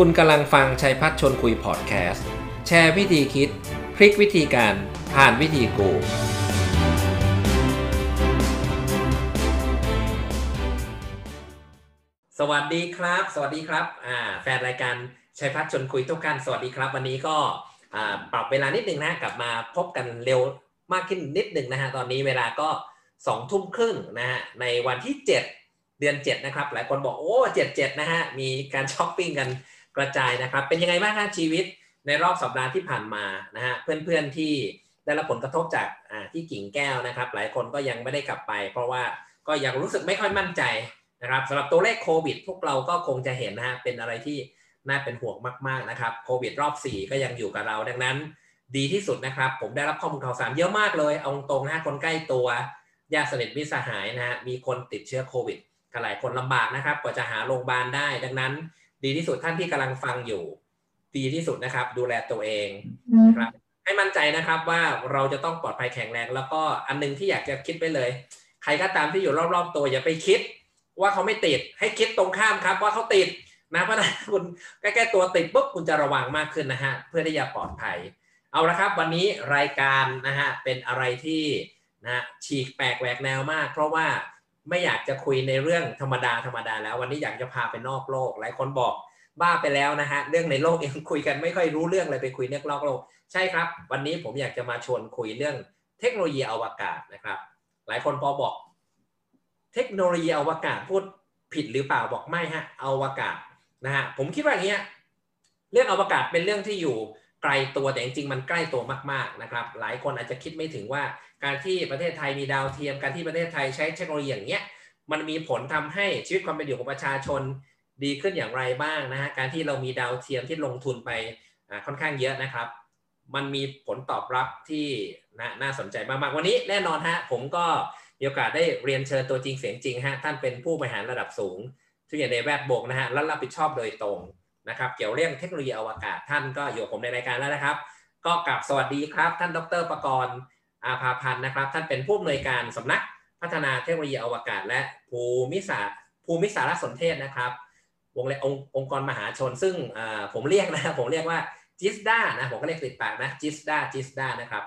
คุณกำลังฟังชัยพัฒชนคุยพอดแคสต์ แชร์วิธีคิด พลิกวิธีการผ่านวิธีกู สวัสดีครับ สวัสดีครับอ่าแฟนรายการชัยพัฒชนคุยทุกท่านสวัสดีครับ วันนี้ก็ปรับเวลานิดนึงนะกลับมาพบกันเร็วมากขึ้นนิดหนึ่งนะฮะตอนนี้เวลาก็สองทุ่มครึ่งนะฮะในวันที่ 7 เดือน 7 นะครับ หลายคนบอกโอ้เจ็ดเจ็ดนะฮะมีการช้อปปิ้งกัน กระจายนะครับ เป็นยังไงบ้างฮะชีวิตในรอบสัปดาห์ที่ผ่านมานะฮะเพื่อนๆที่ได้รับผลกระทบจากที่กิ่งแก้วนะครับ หลายคนก็ยังไม่ได้กลับไป เพราะว่าก็ยังรู้สึกไม่ค่อยมั่นใจนะครับสำหรับตัวเลขโควิด พวกเราก็คงจะเห็นนะฮะเป็นอะไรที่น่าเป็นห่วงมากๆนะครับโควิดรอบ 4 ก็ยังอยู่กับเราดังนั้น ดีที่สุดนะครับ ผมได้รับข้อมูลข่าวสารเยอะมากเลย เอาตรงนะฮะคนใกล้ตัวญาติสนิทมิตรสหายนะฮะมีคนติดเชื้อโควิดกันหลายคนลำบากนะครับกว่าจะหาโรงพยาบาลได้ ดังนั้น ดีที่สุดท่านที่กำลังฟังอยู่ ดีที่สุดนะครับ ดูแลตัวเองนะครับ ให้มั่นใจนะครับว่าเราจะต้องปลอดภัยแข็งแรง แล้วก็อันนึงที่อยากจะคิดไปเลย ใครก็ตามที่อยู่รอบๆตัวอย่าไปคิด ว่าเขาไม่ติดให้คิดตรงข้ามครับ ว่าเขาติดนะเพราะนั้นคุณใกล้ๆตัวติดปุ๊บคุณจะระวังมากขึ้นนะฮะเพื่อที่จะปลอดภัย เอาละครับ วันนี้รายการนะฮะเป็นอะไรที่นะฉีกแปลกแหวกแนวมาก เพราะว่า ไม่อยากจะคุยในเรื่องธรรมดาธรรมดาแล้ว วันนี้อยากจะพาไปนอกโลก หลายคนบอกบ้าไปแล้วนะฮะเรื่องในโลกเองคุยกันไม่ค่อยรู้เรื่องเลยไปคุยเรื่องนอกโลก ใช่ครับ วันนี้ผมอยากจะมาชวนคุยเรื่องเทคโนโลยีอวกาศนะครับ หลายคนพอบอก เทคโนโลยีอวกาศพูดผิดหรือเปล่าบอกไม่ฮะอวกาศนะฮะผมคิดว่าอย่างเงี้ยเรื่องอวกาศเป็นเรื่องที่อยู่ ไกลตัวแต่จริงๆมันใกล้ตัวมากๆนะครับหลายคนอาจจะคิดไม่ถึงว่า การที่ประเทศไทยมีดาวเทียม การที่ประเทศไทยใช้เทคโนโลยีอย่างเงี้ยมันมีผลทำให้ชีวิตความเป็นอยู่ของประชาชนดีขึ้นอย่างไรบ้างนะฮะการที่เรามีดาวเทียมที่ลงทุนไปค่อนข้างเยอะนะครับ มันมีผลตอบรับที่น่าน่าสนใจมากๆวันนี้แน่นอนฮะผมก็มีโอกาสได้เรียนเชิญตัวจริงเสียงจริงฮะท่านเป็นผู้บริหารระดับสูงที่อยู่ในแวดวงนะฮะและรับผิดชอบโดยตรง นะครับ เกี่ยวเรื่องเทคโนโลยีอวกาศท่านก็อยู่ผมในรายการแล้วนะครับ ก็กลับสวัสดีครับ ท่านดรประกรณ์อาภาพันธ์นะครับ ท่านเป็นผู้อำนวยการสำนักพัฒนาเทคโนโลยีอวกาศ และภูมิศาสตร์ภูมิสารสนเทศนะครับ วงเล็บององค์กรมหาชน ซึ่งผมเรียกนะผมเรียกว่าจิสดานะผมก็เรียกติดปากนะจิสดาจิสดานะครับ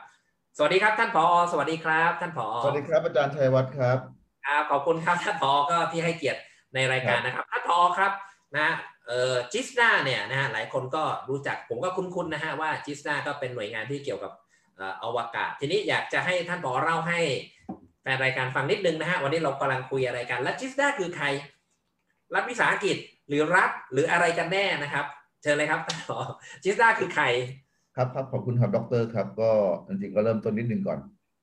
สวัสดีครับท่านผอ สวัสดีครับ ท่านผอ สวัสดีครับอาจารย์ชัยวัฒน์ครับครับขอบคุณครับท่านผอ ก็ที่ให้เกียรติในรายการนะครับท่านผอครับนะ เอ่อจิสดาเนี่ยนะฮะหลายคนก็รู้จักผมก็คุ้นๆนะฮะว่าจิสดาก็เป็นหน่วยงานที่เกี่ยวกับอวกาศ ทีนี้อยากจะให้ท่านผอเล่าให้แฟนรายการฟังนิดนึงนะฮะวันนี้เรากำลังคุยอะไรกัน และจิสดาคือใคร รัฐวิสาหกิจหรือรัฐหรืออะไรกันแน่นะครับ เชิญเลยครับท่านผอจิสดาคือใครครับครับขอบคุณครับดรครับ ก็จริงๆก็เริ่มต้นนิดนึงก่อน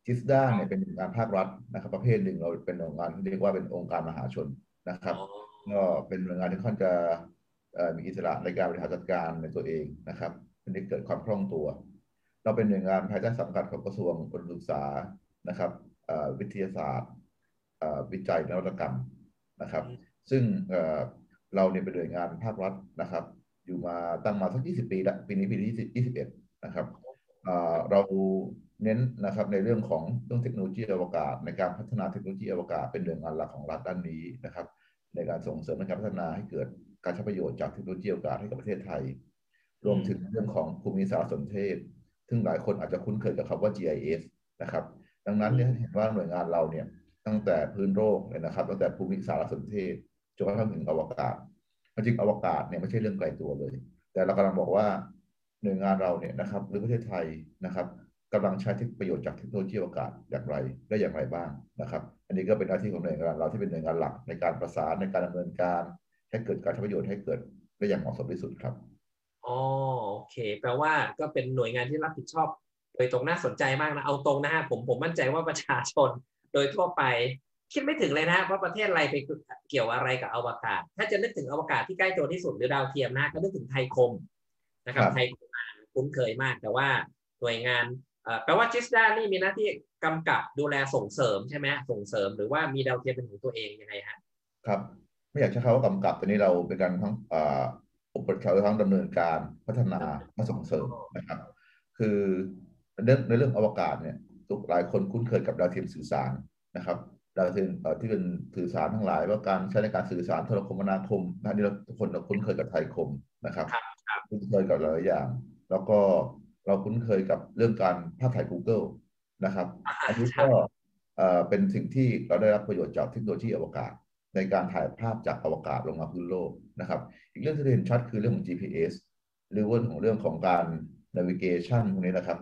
จิสดาเนี่ยเป็นหน่วยงานภาครัฐนะครับ ประเภทหนึ่งเราเป็นหน่วยงานที่เรียกว่าเป็นองค์การมหาชนนะครับก็เป็นหน่วยงานที่ค่อนจะ มีอิสระในการบริหารจัดการในตัวเองนะครับเป็นที่เกิดความคล่องตัว เราเป็นหน่วยงานภายใต้สังกัดของกระทรวงอุดมศึกษานะครับวิทยาศาสตร์วิจัยนวัตกรรมนะครับ ซึ่งเราเนี่ยเป็นหน่วยงานภาครัฐนะครับ อยู่มาตั้งมาสัก 20 ปีละปีนี้ปีที่21 นะครับเราเน้นนะครับในเรื่องของเรื่องเทคโนโลยีอวกาศ ในการพัฒนาเทคโนโลยีอวกาศเป็นหน่วยงานหลักของรัฐด้านนี้นะครับ ในการส่งเสริมในการพัฒนาให้เกิด การใช้ประโยชน์จากเทคโนโลยีอวกาศให้กับประเทศไทย รวมถึงเรื่องของภูมิสารสนเทศ ซึ่งหลายคนอาจจะคุ้นเคยกับคำว่า GIS นะครับ ดังนั้นเนี่ยเห็นว่าหน่วยงานเราเนี่ยตั้งแต่พื้นโลกเลยนะครับ ตั้งแต่ภูมิสารสนเทศจนกระทั่งถึงอวกาศจริงอวกาศเนี่ยไม่ใช่เรื่องไกลตัวเลย แต่เรากำลังบอกว่าหน่วยงานเราเนี่ยนะครับ หรือประเทศไทยนะครับกำลังใช้ประโยชน์จากเทคโนโลยีอวกาศอย่างไรได้อย่างไรบ้างนะครับ อันนี้ก็เป็นหน้าที่ของหน่วยงานเราที่เป็นหน่วยงานหลักในการประสานในการดำเนินการ ให้เกิดการใช้ประโยชน์ให้เกิดได้อย่างเหมาะสมที่สุดครับอ๋อโอเค แปลว่าก็เป็นหน่วยงานที่รับผิดชอบ โดยตรงน่าสนใจมากนะเอาตรงนะฮะผมผมมั่นใจว่าประชาชนโดยทั่วไป คิดไม่ถึงเลยนะว่าประเทศอะไรไปเกี่ยวอะไรกับอวกาศ ถ้าจะนึกถึงอวกาศที่ใกล้ตัวที่สุดหรือดาวเทียมนะก็นึกถึงไทยคมนะครับไทยคมคุ้นเคยมาก แต่ว่าหน่วยงานแปลว่าจิสดานี่มีหน้าที่กำกับดูแลส่งเสริมใช่ไหมส่งเสริมหรือว่ามีดาวเทียมเป็นของตัวเองยังไงฮะครับ ไม่อยากใช้คำว่ากำกับแต่นี้เราเป็นการทั้งอุปถัมภ์ทั้งดำเนินการพัฒนาและส่งเสริมนะครับ คือเรื่องในเรื่องอวกาศเนี่ยทุกหลายคนคุ้นเคยกับดาวเทียมสื่อสารนะครับดาวเทียมที่เป็นสื่อสารทั้งหลาย ว่าการใช้ในการสื่อสารโทรคมนาคมนะนี่เราทุกคนเราคุ้นเคยกับไทยคมนะครับคุ้นเคยกับหลายอย่าง แล้วก็เราคุ้นเคยกับเรื่องการภาพถ่าย Google นะครับอันนี้ก็เป็นสิ่งที่เราได้รับประโยชน์จากเทคโนโลยีอวกาศ ในการถ่ายภาพจากอวกาศลงมาพื้นโลกนะครับ อีกเรื่องที่เห็นชัดคือเรื่องของ GPS หรือว่าของเรื่องของการ navigation พวกนี้นะครับ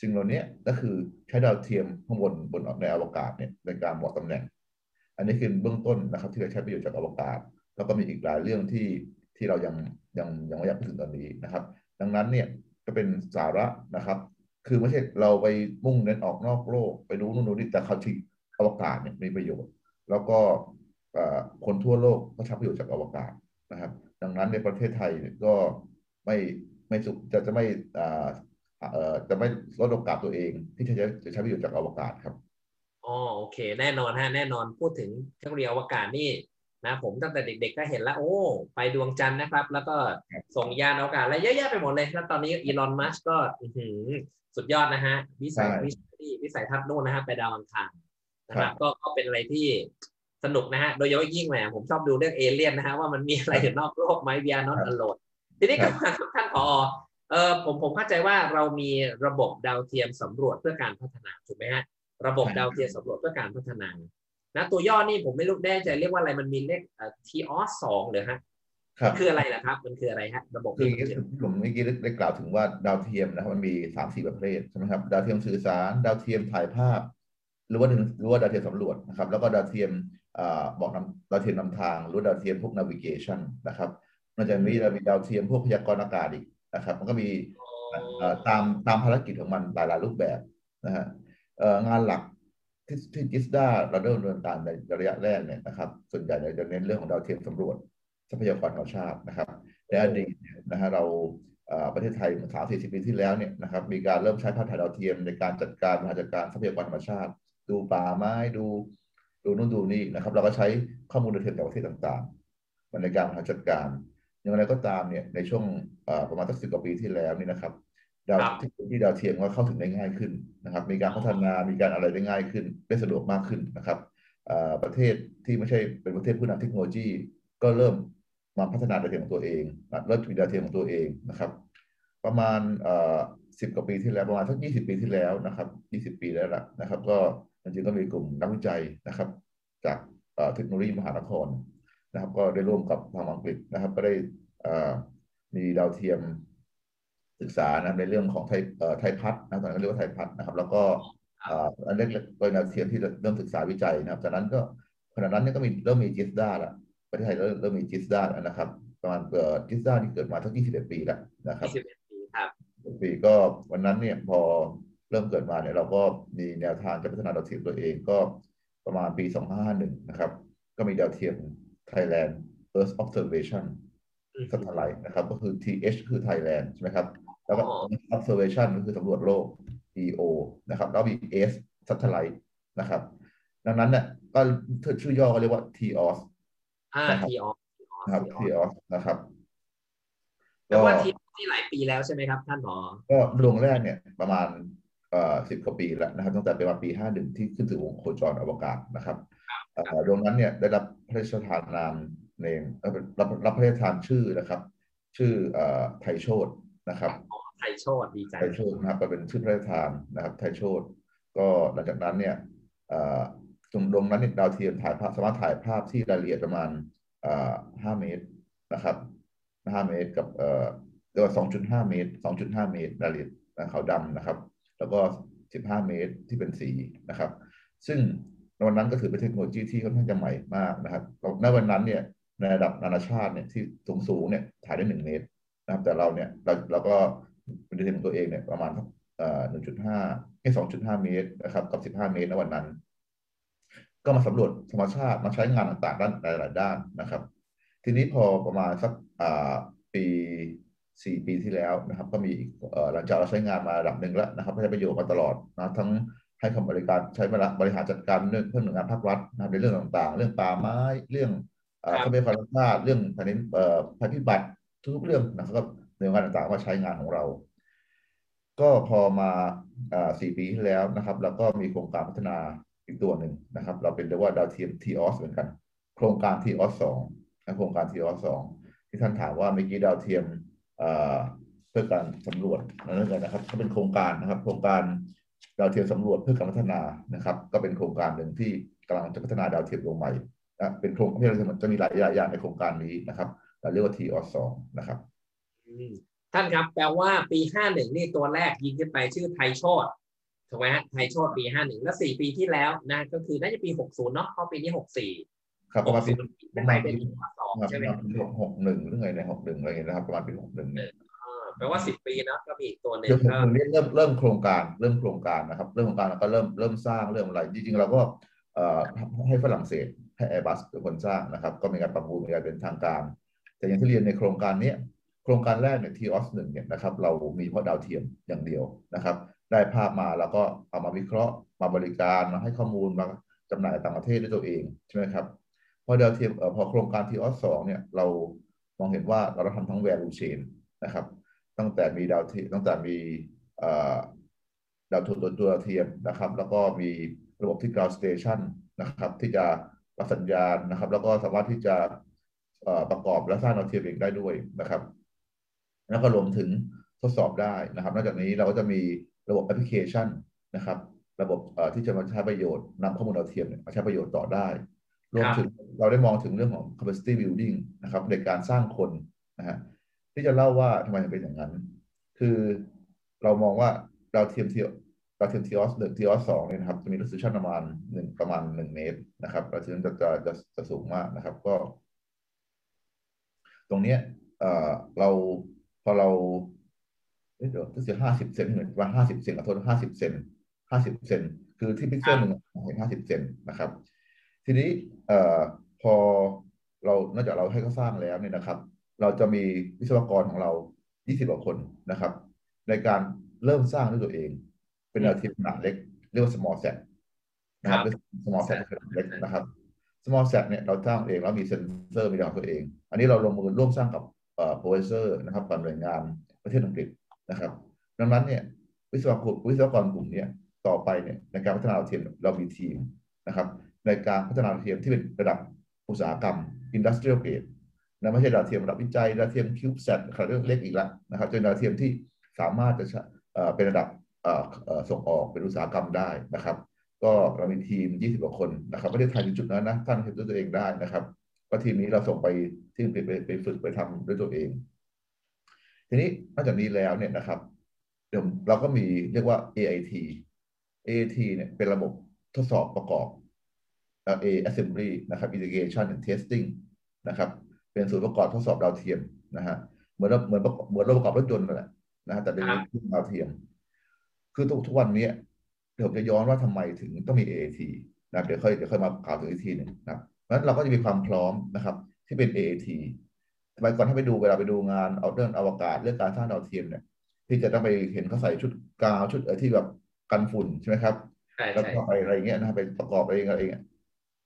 สิ่งเหล่านี้ก็คือใช้ดาวเทียมข้างบนบนในอวกาศเนี่ยในการบอกตำแหน่ง อันนี้คือเบื้องต้นนะครับ ที่เราใช้ประโยชน์จากอวกาศ แล้วก็มีอีกหลายเรื่องที่ที่เรายังยังยังไม่อยากพูดถึงตอนนี้นะครับ ดังนั้นเนี่ยก็เป็นสาระนะครับ คือไม่ใช่เราไปมุ่งเน้นออกนอกโลก ไปดูนู่นนี่แต่เขาที่อวกาศเนี่ยมีประโยชน์ แล้วก็ คนทั่วโลกก็ใช้ประโยชน์จากอวกาศนะครับ ดังนั้นในประเทศไทยก็ไม่ไม่สุจะจะไม่จะไม่ลดโอกาสตัวเองที่จะจะใช้ประโยชน์จากอวกาศครับอ๋อโอเค แน่นอนฮะแน่นอนพูดถึงเทคโนโลยีอวกาศนี่นะผมตั้งแต่เด็ก ๆ ก็เห็นแล้วโอ้ ไปดวงจันทร์นะครับ แล้วก็ส่งยานอวกาศอะไรเยอะแยะไปหมดเลยแล้วตอนนี้อีลอนมัสก็สุดยอดนะฮะวิสัยวิสัยวิสัยทัศน์โน่นนะฮะไปดาวอังคารนะครับก็ก็เป็นอะไรที่ สนุกนะฮะ โดยเฉพาะยิ่งแหมผมชอบดูเรื่องเอเลี่ยนนะฮะว่ามันมีอะไรอยู่นอกโลกไหมวีอาร์นอตอโลดทีนี้กลับมาท่านผอเออผมผมเข้าใจว่าเรามีระบบดาวเทียมสำรวจเพื่อการพัฒนาถูกไหมฮะระบบดาวเทียมสำรวจเพื่อการพัฒนานะตัวย่อนี่ผมไม่รู้แน่ใจเรียกว่าอะไรมันมีเลขทีออสสองหรือฮะมันคืออะไรล่ะครับ มันคืออะไรฮะระบบคือที่ผมเมื่อกี้ได้กล่าวถึงว่าดาวเทียมนะครับมันมีสามสี่ประเภทใช่ไหมครับดาวเทียมสื่อสาร ดาวเทียมถ่ายภาพ หรือว่าหรือว่าดาวเทียมสำรวจนะครับ แล้วก็ดาวเทียม บอกนำดาวเทียมนำทางหรือดาวเทียมพวก navigation นะครับนอกจากนี้เรามีดาวเทียมพวกพยากรณ์อากาศอีกนะครับ มันก็มีตามตามภารกิจของมันหลายๆรูปแบบนะฮะงานหลักที่ที่จิสดาเราเริ่มดำเนินการในระยะแรกเนี่ยนะครับส่วนใหญ่จะเน้นเรื่องของดาวเทียมสำรวจทรัพยากรธรรมชาตินะครับในอดีตนะฮะเราประเทศไทยสามสี่สิบปีที่แล้วเนี่ยนะครับมีการเริ่มใช้ภาพถ่ายดาวเทียมในการจัดการบริหารจัดการทรัพยากรธรรมชาติ ดูป่าไม้ดู ดูนู่นดูนี่นะครับ เราก็ใช้ข้อมูลดาวเทียมจากประเทศต่างๆมาในการบริหารจัดการอย่างไรก็ตามเนี่ยในช่วงประมาณสักสิบกว่าปีที่แล้วนี่นะครับดาวที่ดาวเทียมก็เข้าถึงได้ง่ายขึ้นนะครับ มีการพัฒนามีการอะไรได้ง่ายขึ้น ได้สะดวกมากขึ้นนะครับประเทศที่ไม่ใช่เป็นประเทศผู้นำเทคโนโลยี ก็เริ่มมาพัฒนาดาวเทียมของตัวเองเริ่มมีดาวเทียมของตัวเองนะครับ ประมาณสิบกว่าปีที่แล้วประมาณสักยี่สิบปีที่แล้วนะครับยี่สิบปีแล้วล่ะนะครับ ก็ จริงๆก็มีกลุ่มนักวิจัยนะครับ จากเทคโนโลยีมหานครนะครับ ก็ได้ร่วมกับทางอังกฤษนะครับ ก็ได้มีดาวเทียมศึกษานะในเรื่องของไทยไทยพัฒนะตอนนั้นเรียกว่าไทยพัฒนะครับ แล้วก็อันนี้โดยแนวเทียมที่เริ่มศึกษาวิจัยนะครับจากนั้นก็ขณะนั้นเนี่ยก็มีเริ่มมีจิสดาละประเทศไทยเริ่มเริ่มมีจิสดาแล้วนะครับประมาณเกิดจิสดาที่เกิดมาทั้ง21 ปีแล้วนะครับ21ปีครับปีก็วันนั้นเนี่ยพอ เริ่มเกิดมาเนี่ยเราก็มีแนวทางจะพัฒนาดาวเทียมตัวเองก็ประมาณปี 2551 นะครับ ก็มีดาวเทียม Thailand Earth Observation Satellite นะครับ ก็คือ TH คือ Thailand ใช่ไหมครับ แล้วก็ observation ก็คือสำรวจโลก EO นะครับแล้วมี S satellite นะครับ ดังนั้นเนี่ยก็ชื่อย่อก็เรียกว่า TOS อ่า TOS นะครับ TOS นะครับแต่ว่าที่ที่หลายปีแล้วใช่ไหมครับ ท่านหมอก็ดวงแรกเนี่ยประมาณเอ่อ สิบกว่าปีแล้วนะครับตั้งแต่ประมาณปีห้าหนึ่งที่ขึ้นสู่วงโคจรอวกาศนะครับดวงนั้นเนี่ยได้รับพระราชทานนามเนมรับรับพระราชทานชื่อนะครับ ชื่อไทยโชตนะครับไทยโชดดีใจไทยโชดนะครับก็เป็นชื่อพระราชทานนะครับ ไทยโชดก็หลังจากนั้นเนี่ยตรงตรงนั้นดาวเทียมถ่ายภาพสามารถถ่ายภาพที่รายละเอียดประมาณห้าเมตรนะครับห้าเมตรกับเอ่อเรียกว่าสองจุดห้าเมตรสองจุดห้าเมตรรายละเอียดขาวดำนะครับ แล้วก็สิบห้าเมตรที่เป็นสีนะครับ ซึ่งวันนั้นก็ถือเป็นเทคโนโลยีที่ค่อนข้างจะใหม่มากนะครับณวันนั้นเนี่ยในระดับนานาชาติเนี่ยที่สูงสูงเนี่ยถ่ายได้หนึ่งเมตรนะครับ แต่เราเนี่ยเราเราก็เป็นดีเทของตัวเองเนี่ยประมาณหนึ่งจุดห้าแค่สองจุดห้าเมตรนะครับ กับสิบห้าเมตรในวันนั้น ก็มาสำรวจธรรมชาติมาใช้งานต่างๆด้านหลายๆด้านนะครับ ทีนี้พอประมาณสักปี สี่ปีที่แล้วนะครับ ก็มีหลังจากเราใช้งานมาระดับหนึ่งแล้วนะครับใช้ประโยชน์มาตลอดนะทั้งให้คำบริการใช้มาบริหารจัดการเรื่องเพื่อหน่วยงานภาครัฐนะในเรื่องต่างๆ เรื่องป่าไม้เรื่องทรัพยากรธรรมชาติเรื่องแผ่นดินภัยพิบัติทุกเรื่องนะครับในงานต่างๆว่าใช้งานของเรา ก็พอมาสี่ปีที่แล้วนะครับแล้วก็มีโครงการพัฒนาอีกตัวหนึ่งนะครับ เราเป็นเรียกว่าดาวเทียม TOS เหมือนกัน โครงการ TOS สองนะโครงการ TOS สองที่ท่านถามว่าเมื่อกี้ดาวเทียม เพื่อการสำรวจนั่นเองนะครับก็เป็นโครงการนะครับ โครงการดาวเทียมสำรวจเพื่อการพัฒนานะครับ ก็เป็นโครงการหนึ่งที่กำลังจะพัฒนาดาวเทียมลงใหม่เป็นโครงการที่เราจะมีหลายอย่างในโครงการนี้นะครับเราเรียกว่า TOS สองนะครับท่านครับแปลว่าปีห้าหนึ่งนี่ตัวแรกยิงขึ้นไปชื่อไทยโชดถูกไหมฮะไทยโชดปีห้าหนึ่งแล้วสี่ปีที่แล้วนะก็คือน่าจะปีหกศูนย์เนาะเพราะปีนี้หกสี่ ครับประมาณปีเป็นไปเป็นสองใช่ไหมหกหนึ่งหรือไงในหกหนึ่งอะไรเงี้ยนะครับประมาณปีหกหนึ่งแปลว่าสิบปีนะก็มีอีกตัวหนึ่งก็เริ่มเริ่มโครงการเริ่มโครงการนะครับเริ่มโครงการแล้วก็เริ่มเริ่มสร้างเริ่มอะไรจริงๆเราก็ให้ฝรั่งเศสให้แอร์บัสเป็นคนสร้างนะครับ ก็มีการประมูลมีการเป็นทางการ แต่อย่างที่เรียนในโครงการนี้โครงการแรกเนี่ยทีออสหนึ่งเนี่ยนะครับเรามีเพราะดาวเทียมอย่างเดียวนะครับ ได้ภาพมาแล้วก็เอามาวิเคราะห์มาบริการมาให้ข้อมูลมาจำหน่ายต่างประเทศด้วยตัวเองใช่ไหมครับ พอดาวเทียมเอ่อพอโครงการทีออสสองเนี่ยเรามองเห็นว่าเราทำทั้งแวร์ลูเชนนะครับ ตั้งแต่มีดาวเทียมตั้งแต่มีดาวตัวตัวเทียมนะครับ แล้วก็มีระบบที่ ground station นะครับ ที่จะรับสัญญาณนะครับ แล้วก็สามารถที่จะประกอบและสร้างดาวเทียมเองได้ด้วยนะครับ แล้วก็รวมถึงทดสอบได้นะครับ นอกจากนี้เราก็จะมีระบบแอปพลิเคชันนะครับ ระบบที่จะมาใช้ประโยชน์นำข้อมูลดาวเทียมมาใช้ประโยชน์ต่อได้ รวมถึงเราได้มองถึงเรื่องของ capacity building นะครับ ในการสร้างคนนะฮะที่จะเล่าว่าทำไมถึงเป็นอย่างนั้น คือเรามองว่าดาวเทียมทีดาวเทียม THEOS หนึ่ง THEOS สองเนี่ยนะครับจะมี resolution ประมาณหนึ่งประมาณหนึ่งเมตรนะครับเราถึงจะจะจะจะสูงมากนะครับ ก็ ตรงเนี้ยเอ่อเราพอเราเดี๋ยวจะเสียห้าสิบเซนเหมือนว่าห้าสิบเซนขอโทษห้าสิบเซนห้าสิบเซนคือที่พิกเซลหนึ่งเห็นห้าสิบเซนนะครับ ทีนี้ เอ่อพอเรานอกจากเราให้เขาสร้างแล้วเนี่ยนะครับ เราจะมีวิศวกรของเรา 20กว่าคนนะครับ ในการเริ่มสร้างด้วยตัวเอง เป็นแนวทีมขนาดเล็ก เรียกว่า small set นะครับ small set ขนาดเล็กนะครับ small set เนี่ยเราสร้างเองแล้วมีเซนเซอร์มีดาวตัวเอง อันนี้เราลงมือร่วมสร้างกับเอ่อ professor นะครับกับหน่วยงานประเทศอังกฤษนะครับ ดังนั้นเนี่ยวิศวกรวิศวกรกลุ่มนี้ต่อไปเนี่ยในการพัฒนาดาวเทียมเรามีทีมนะครับ ในการพัฒนาดาวเทียมที่เป็นระดับอุตสาหกรรม industrial grade นะไม่ใช่ดาวเทียมระดับวิจัยดาวเทียม CubeSat ขนาดเล็กอีกแล้วนะครับเป็นดาวเทียมที่สามารถจะเป็นระดับส่งออกเป็นอุตสาหกรรมได้นะครับ ก็เรามีทีม 20กว่าคนนะครับไม่ได้ทายถึงจุดนั้นนะท่านเห็นด้วยตัวเองได้นะครับก็ทีมนี้เราส่งไปที่ไปไปไปฝึกไปทำด้วยตัวเอง ทีนี้นอกจากนี้แล้วเนี่ยนะครับเดี๋ยวเราก็มีเรียกว่า AIT AIT เนี่ยเป็นระบบทดสอบประกอบ A assembly นะครับ integration and testing นะครับเป็นศูนย์ประกอบทดสอบดาวเทียมนะฮะเหมือนเหมือนเหมือนระบบประกอบรถยนต์นั่นแหละนะฮะแต่เป็นดาวเทียม คือทุกทุกวันนี้เดี๋ยวผมจะย้อนว่าทำไมถึงต้องมี AAT นะเดี๋ยวค่อยเดี๋ยวค่อยมากล่าวถึงอีกทีหนึ่งนะเพราะฉะนั้นเราก็จะมีความพร้อมนะครับ ที่เป็น AAT สมัยก่อนถ้าไปดูเวลาไปดูงานเอาเรื่องอวกาศเรื่องการสร้างดาวเทียมเนี่ยที่จะต้องไปเห็นเขาใส่ชุดกาวชุดอะไรที่แบบกันฝุ่นใช่ไหมครับ แล้วก็ไปอะไรเงี้ยนะไปประกอบเองอะไรเงี้ย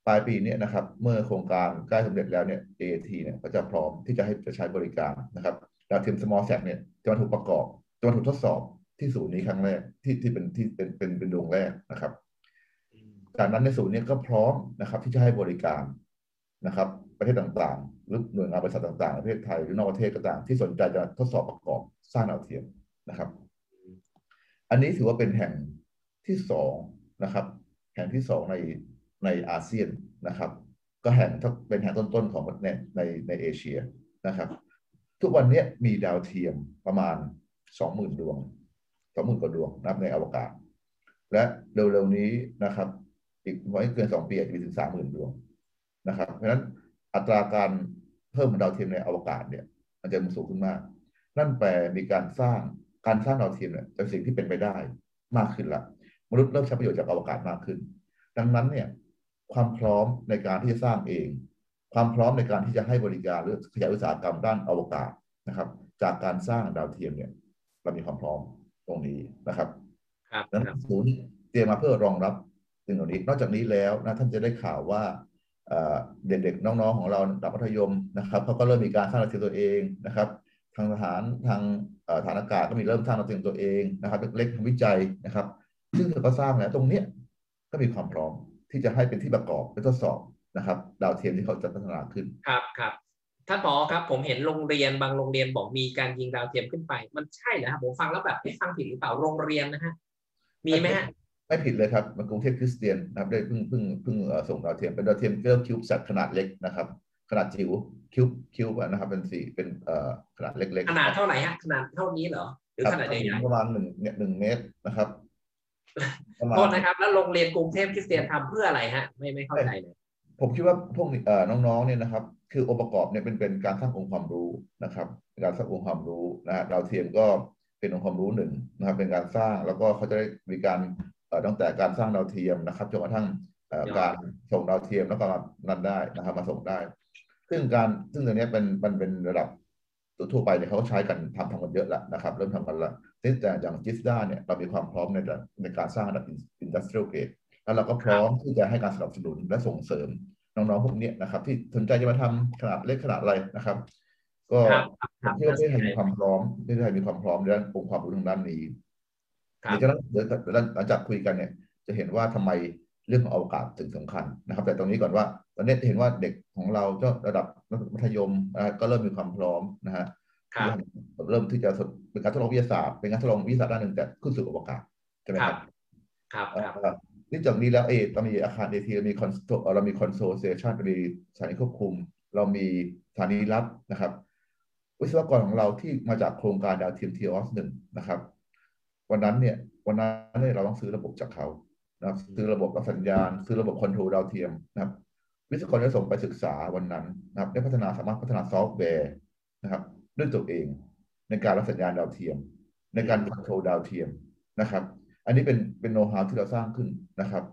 ปลายปีนี้นะครับ เมื่อโครงการใกล้สำเร็จแล้วเนี่ย AAT เนี่ยก็จะพร้อมที่จะให้จะใช้บริการนะครับดาวเทียม small sat เนี่ยจะมาถูกประกอบจะมาถูกทดสอบที่ศูนย์นี้ครั้งแรกที่ที่เป็นที่เป็นเป็นเป็นดวงแรกนะครับจากนั้นในศูนย์นี้ก็พร้อมนะครับ ที่จะให้บริการนะครับ ประเทศต่างๆ หรือหน่วยงานบริษัทต่างๆประเทศไทยหรือนอกประเทศก็ต่างที่สนใจจะทดสอบประกอบสร้างดาวเทียมนะครับ อันนี้ถือว่าเป็นแห่งที่สองนะครับ แห่งที่สองใน ในอาเซียนนะครับ ก็แห่งเป็นแห่งต้นๆของในในในเอเชียนะครับ ทุกวันนี้มีดาวเทียมประมาณสองหมื่นดวงสองหมื่นกว่าดวงนับในอวกาศ และเร็วๆนี้นะครับ อีกไม่เกินสองปีอาจจะมีถึงสามหมื่นดวงนะครับ เพราะฉะนั้นอัตราการเพิ่มดาวเทียมในอวกาศเนี่ยมันจะมันสูงขึ้นมาก นั่นแปลมีการสร้างการสร้างดาวเทียมเนี่ยเป็นสิ่งที่เป็นไปได้มากขึ้นละมนุษย์เริ่มใช้ประโยชน์จากอวกาศมากขึ้น ดังนั้นเนี่ย ความพร้อมในการที่จะสร้างเอง ความพร้อมในการที่จะให้บริการหรือขยายอุตสาหกรรมด้านอวกาศนะครับ จากการสร้างดาวเทียมเนี่ย เรามีความพร้อมตรงนี้นะครับครับนั้นศูนย์เตรียมมาเพื่อรองรับสิ่งเหล่านี้ นอกจากนี้แล้วนะท่านจะได้ข่าวว่าเด็กๆน้องๆของเราดับมัธยมนะครับเขาก็เริ่มมีการสร้างดาวเทียมตัวเองนะครับ ทางทหารทางฐานอากาศก็มีเริ่มสร้างดาวเทียมตัวเองนะครับ เล็กๆทำวิจัยนะครับ ซึ่งเขาก็สร้างแล้วตรงเนี้ยก็มีความพร้อม ที่จะให้เป็นที่ประกอบและทดสอบนะครับ ดาวเทียมที่เขาจะพัฒนาขึ้นครับครับท่านผอครับผมเห็นโรงเรียนบางโรงเรียนบอกมีการยิงดาวเทียมขึ้นไป มันใช่เหรอครับผมฟังแล้วแบบไม่ฟังผิดหรือเปล่าโรงเรียนนะฮะมีไหมฮะไม่ผิดเลยครับมันกรุงเทพคริสเตียนนะครับได้เพิ่งเพิ่งเพิ่งส่งดาวเทียมเป็นดาวเทียมเรียกคิวบ์สัตขนาดเล็กนะครับ ขนาดจิ๋วคิวบ์คิวบ์นะครับเป็นสี่เป็นเอ่อขนาดเล็กๆขนาดเท่าไหร่ฮะขนาดเท่านี้เหรอหรือขนาดใหญ่ประมาณหนึ่งเนี่ยหนึ่งเมตรนะครับประมาณๆ โทษนะครับ แล้วโรงเรียนกรุงเทพคริสเตียนทำเพื่ออะไรฮะ ไม่ไม่เข้าใจเลยผมคิดว่าพวกเอ่อน้องๆเนี่ยนะครับ คือองค์ประกอบเนี่ยเป็นเป็นการสร้างองค์ความรู้นะครับการสร้างองค์ความรู้นะฮะดาวเทียมก็เป็นองค์ความรู้หนึ่งนะครับ เป็นการสร้างแล้วก็เขาจะได้มีการเอ่อตั้งแต่การสร้างดาวเทียมนะครับจนกระทั่งเอ่อการส่งดาวเทียมแล้วก็นั่นได้นะครับมาส่งได้ ซึ่งการซึ่งตัวนี้เป็นมันเป็นระดับ ทั่วไปเนี่ยเขาก็ใช้กันทำทำกันเยอะแล้วนะครับ เริ่มทำกันละแต่อย่างจิสด้าเนี่ยเรามีความพร้อมในในการสร้างระดับ industrial grade แล้วเราก็พร้อมที่จะให้การสนับสนุนและส่งเสริมน้องๆพวกนี้นะครับ ที่สนใจจะมาทำขนาดเล็กขนาดอะไรนะครับ ก็ครับครับผมคิดว่าประเทศไทยมีความพร้อมประเทศไทยมีความพร้อมในด้านองค์ความรู้ทางด้านนี้ครับเดี๋บยวจะเดี๋ยวหลังจากคุยกันเนี่ย จะเห็นว่าทำไมเรื่องของอวกาศถึงสำคัญนะครับ แต่ตรงนี้ก่อนว่า ตอนนี้เห็นว่าเด็กของเราก็ระดับมัธยมนะก็เริ่มมีความพร้อมนะฮะครับเริ่มที่จะเป็นการทดลองวิทยาศาสตร์เป็นการทดลองวิทยาศาสตร์ด้านหนึ่งแต่ขึ้นสู่อวกาศใช่ไหมครับครับครับเอ่อนี่จากนี้แล้วเอเรามีอาคาร AIT เรามี control เรามี control station เรามีสถานีควบคุม เรามีสถานีรับนะครับ วิศวกรของเราที่มาจากโครงการดาวเทียม THEOS หนึ่งนะครับ วันนั้นเนี่ยวันนั้นเนี่ยเราต้องซื้อระบบจากเขานะครับซื้อระบบรับสัญญาณ ซื้อระบบ control ดาวเทียมนะครับ วิศวกรได้ส่งไปศึกษาวันนั้นนะครับได้พัฒนาสามารถพัฒนาซอฟต์แวร์นะครับด้วยตัวเอง ในการรับสัญญาณดาวเทียม ในการ control ดาวเทียมนะครับ อันนี้เป็นเป็นโน้ตฮาวที่เราสร้างขึ้นนะครับ